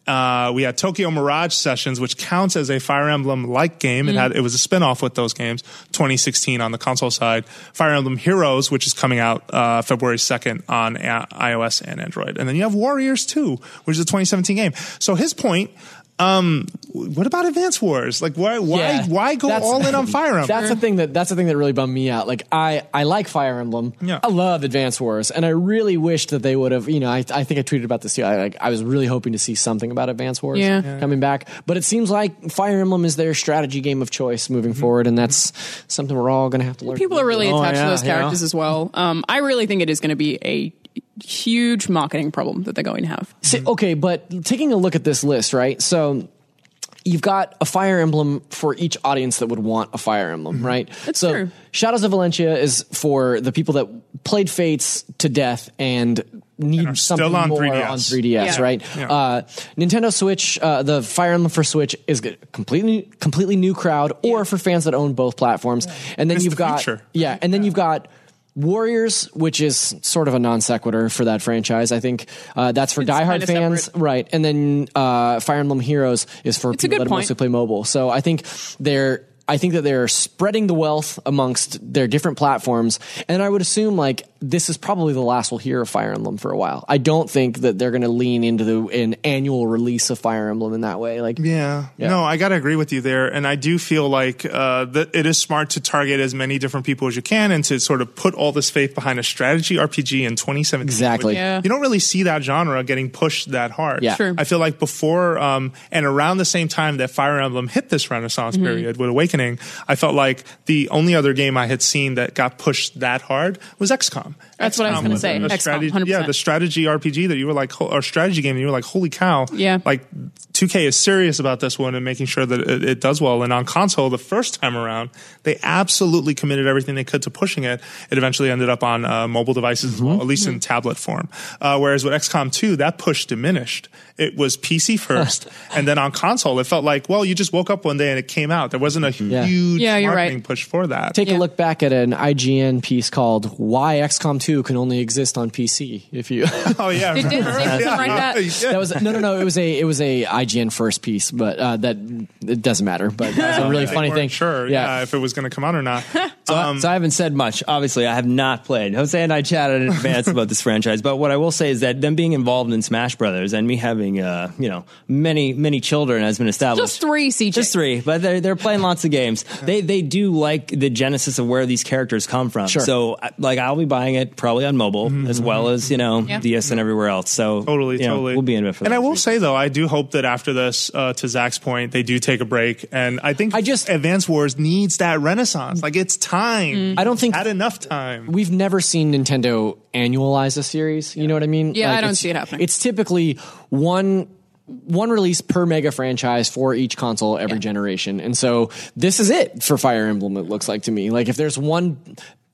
Speaker 1: Uh, we had Tokyo Mirage Sessions, which counts as a Fire Emblem like game. It had it was a spin off with those games. 2016 on the console side. Fire Emblem Heroes, which is coming out uh, February 2nd on a- iOS and Android. And then you have Warriors 2, which is a 2017 game. So his point. Um, what about Advance Wars? Like, why, why,
Speaker 2: Yeah.
Speaker 1: why go
Speaker 2: That's-
Speaker 1: all in on Fire Emblem?
Speaker 2: That's the thing that that's the thing that really bummed me out. Like I I like Fire Emblem.
Speaker 1: Yeah.
Speaker 2: I love Advance Wars, and I really wish that they would have. You know, I I think I tweeted about this too. I like I was really hoping to see something about Advance Wars
Speaker 3: Yeah. Yeah.
Speaker 2: coming back, but it seems like Fire Emblem is their strategy game of choice moving
Speaker 1: Mm-hmm.
Speaker 2: forward, and that's something we're all going to have to learn.
Speaker 3: People are really
Speaker 2: Oh,
Speaker 3: attached
Speaker 2: yeah,
Speaker 3: to those
Speaker 2: you know?
Speaker 3: characters as well. Um, I really think it is going to be a huge marketing problem that they're going to have.
Speaker 2: See, okay, but taking a look at this list, right? So you've got a Fire Emblem for each audience that would want a Fire Emblem, right?
Speaker 3: That's
Speaker 2: so
Speaker 3: true.
Speaker 2: Shadows of Valentia is for the people that played Fates to death and need
Speaker 1: are still
Speaker 2: something
Speaker 1: on
Speaker 2: more
Speaker 1: 3DS.
Speaker 2: on 3DS,
Speaker 3: Yeah.
Speaker 2: right?
Speaker 1: Yeah.
Speaker 2: Uh, Nintendo Switch, uh, the Fire Emblem for Switch is a completely completely new crowd, or for fans that own both platforms. And then
Speaker 1: It's
Speaker 2: you've
Speaker 1: the
Speaker 2: got
Speaker 1: future.
Speaker 2: yeah, and then you've got Warriors, which is sort of a non sequitur for that franchise. I think uh, that's for diehard
Speaker 3: kinda
Speaker 2: fans,
Speaker 3: separate.
Speaker 2: right? And then uh, Fire Emblem Heroes is for
Speaker 3: It's
Speaker 2: people that mostly play mobile. So I think they're. I think that they're spreading the wealth amongst their different platforms, and I would assume like this is probably the last we'll hear of Fire Emblem for a while. I don't think that they're going to lean into the an annual release of Fire Emblem in that way. Like,
Speaker 1: Yeah. No, I got to agree with you there. And I do feel like uh, that it is smart to target as many different people as you can and to sort of put all this faith behind a strategy RPG in 2017.
Speaker 2: Exactly.
Speaker 3: Yeah.
Speaker 1: You don't really see that genre getting pushed that hard.
Speaker 2: Yeah.
Speaker 3: True.
Speaker 1: I feel like before um, and around the same time that Fire Emblem hit this renaissance period with Awakening, beginning, I felt like the only other game I had seen that got pushed that hard was XCOM.
Speaker 3: That's what I was gonna say.
Speaker 1: a
Speaker 3: XCOM,
Speaker 1: strategy,
Speaker 3: 100%.
Speaker 1: yeah, the strategy RPG that you were like, ho- or strategy game, and you were like, holy cow,
Speaker 3: Yeah.
Speaker 1: like 2K is serious about this one and making sure that it, it does well. And on console, the first time around, they absolutely committed everything they could to pushing it. It eventually ended up on uh, mobile devices as well, at least in tablet form. Uh, whereas with XCOM 2, that push diminished. It was PC first, and then on console, it felt like, well, you just woke up one day and it came out. There wasn't a
Speaker 2: Yeah.
Speaker 1: huge
Speaker 3: Yeah, you're
Speaker 1: marketing
Speaker 3: right.
Speaker 1: push for that.
Speaker 2: Take
Speaker 3: Yeah.
Speaker 2: a look back at an IGN piece called "Why XCOM 2 Can Only Exist on PC." If you
Speaker 1: oh yeah,
Speaker 3: It did say something like that.
Speaker 1: Yeah.
Speaker 2: that was no, no, no. It was a it was a IGN first piece, but uh, that it doesn't matter. But that's a really funny thing.
Speaker 1: Sure, yeah. if it was going to come out or not.
Speaker 4: So,
Speaker 1: Um,
Speaker 4: so I haven't said much. Obviously, I have not played. Jose and I chatted in advance about this franchise, but what I will say is that them being involved in Smash Brothers and me having, uh, you know, many many children has been established.
Speaker 3: Just three, CJ.
Speaker 4: Just three, but they're they're playing lots of games. They they do like the genesis of where these characters come from.
Speaker 2: Sure.
Speaker 4: So like I'll be buying it probably on mobile mm-hmm, as well mm-hmm. as you know
Speaker 3: Yeah.
Speaker 4: DS and everywhere else. So
Speaker 1: Totally,
Speaker 4: you know,
Speaker 1: totally.
Speaker 4: we'll be in it for
Speaker 1: And
Speaker 4: that
Speaker 1: I will
Speaker 4: reason.
Speaker 1: say though, I do hope that after this, uh, to Zach's point, they do take a break. And I think
Speaker 2: I just-
Speaker 1: Advance Wars needs that renaissance. Like it's time. Mm.
Speaker 2: I don't think
Speaker 1: had enough time.
Speaker 2: we've never seen Nintendo annualize a series. You know what I mean?
Speaker 3: Yeah, I don't see it happening.
Speaker 2: It's typically one one release per mega franchise for each console every generation. And so this is it for Fire Emblem it looks like to me. Like if there's one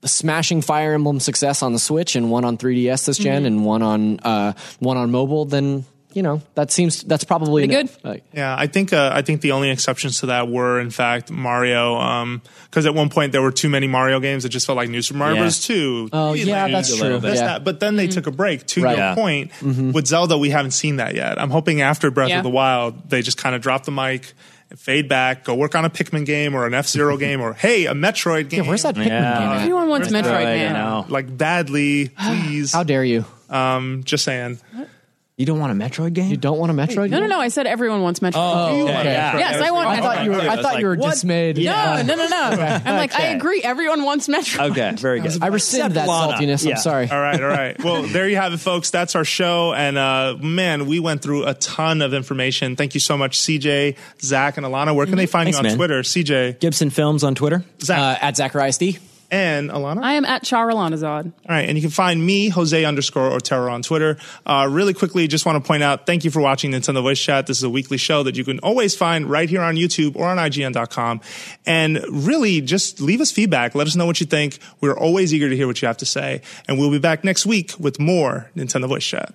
Speaker 2: smashing Fire Emblem success on the Switch and one on 3DS this
Speaker 3: Mm-hmm.
Speaker 2: gen and one on uh one on mobile then you know, that seems that's probably
Speaker 3: good.
Speaker 2: Like,
Speaker 1: Yeah, I think uh, I think the only exceptions to that were, in fact, Mario. Because at one point there were too many Mario games. It just felt like New Super Mario
Speaker 4: Yeah.
Speaker 1: Bros. Two.
Speaker 2: Oh, yeah, that's
Speaker 1: This,
Speaker 2: true.
Speaker 1: that.
Speaker 2: Yeah.
Speaker 1: But then they took a break. To
Speaker 2: Right.
Speaker 1: your
Speaker 4: Yeah.
Speaker 1: point, with Zelda, we haven't seen that yet. I'm hoping after Breath
Speaker 3: Yeah.
Speaker 1: of the Wild, they just kind of drop the mic. Fade back, go work on a Pikmin game or an F Zero game, or hey, a Metroid game.
Speaker 2: yeah, where's that Pikmin
Speaker 4: Yeah.
Speaker 2: game at?
Speaker 3: Everyone wants Metroid,
Speaker 4: Right,
Speaker 3: man.
Speaker 1: Like badly, please.
Speaker 2: How dare you?
Speaker 1: Um, just saying.
Speaker 4: You don't want a Metroid game?
Speaker 2: You don't want a Metroid?
Speaker 3: Game? No,
Speaker 2: no,
Speaker 3: no. I said everyone wants Metroid.
Speaker 2: Oh, okay.
Speaker 4: yeah.
Speaker 3: Yes, I want
Speaker 2: I thought you were. I thought you were
Speaker 4: What?
Speaker 2: dismayed.
Speaker 3: No, no, no, no. I'm like, I agree. Everyone wants Metroid.
Speaker 4: Okay, very good.
Speaker 2: I rescind that
Speaker 4: Lana.
Speaker 2: saltiness.
Speaker 4: Yeah.
Speaker 2: I'm sorry.
Speaker 1: All right, all right. Well, there you have it, folks. That's our show. And uh, man, we went through a ton of information. Thank you so much, CJ, Zach, and Alanah. Where can they find
Speaker 4: Thanks,
Speaker 1: you on
Speaker 4: man.
Speaker 1: Twitter? CJ,
Speaker 4: Gibson Films on Twitter.
Speaker 1: Zach,
Speaker 2: Uh, at Zacharias D.
Speaker 1: and Alanah.
Speaker 3: I am at Charalanahzard.
Speaker 1: All right, and you can find me, Jose underscore Otero on Twitter. Uh, really quickly, just want to point out, thank you for watching Nintendo Voice Chat. This is a weekly show that you can always find right here on YouTube or on IGN.com. And really, just leave us feedback. Let us know what you think. We're always eager to hear what you have to say. And we'll be back next week with more Nintendo Voice Chat.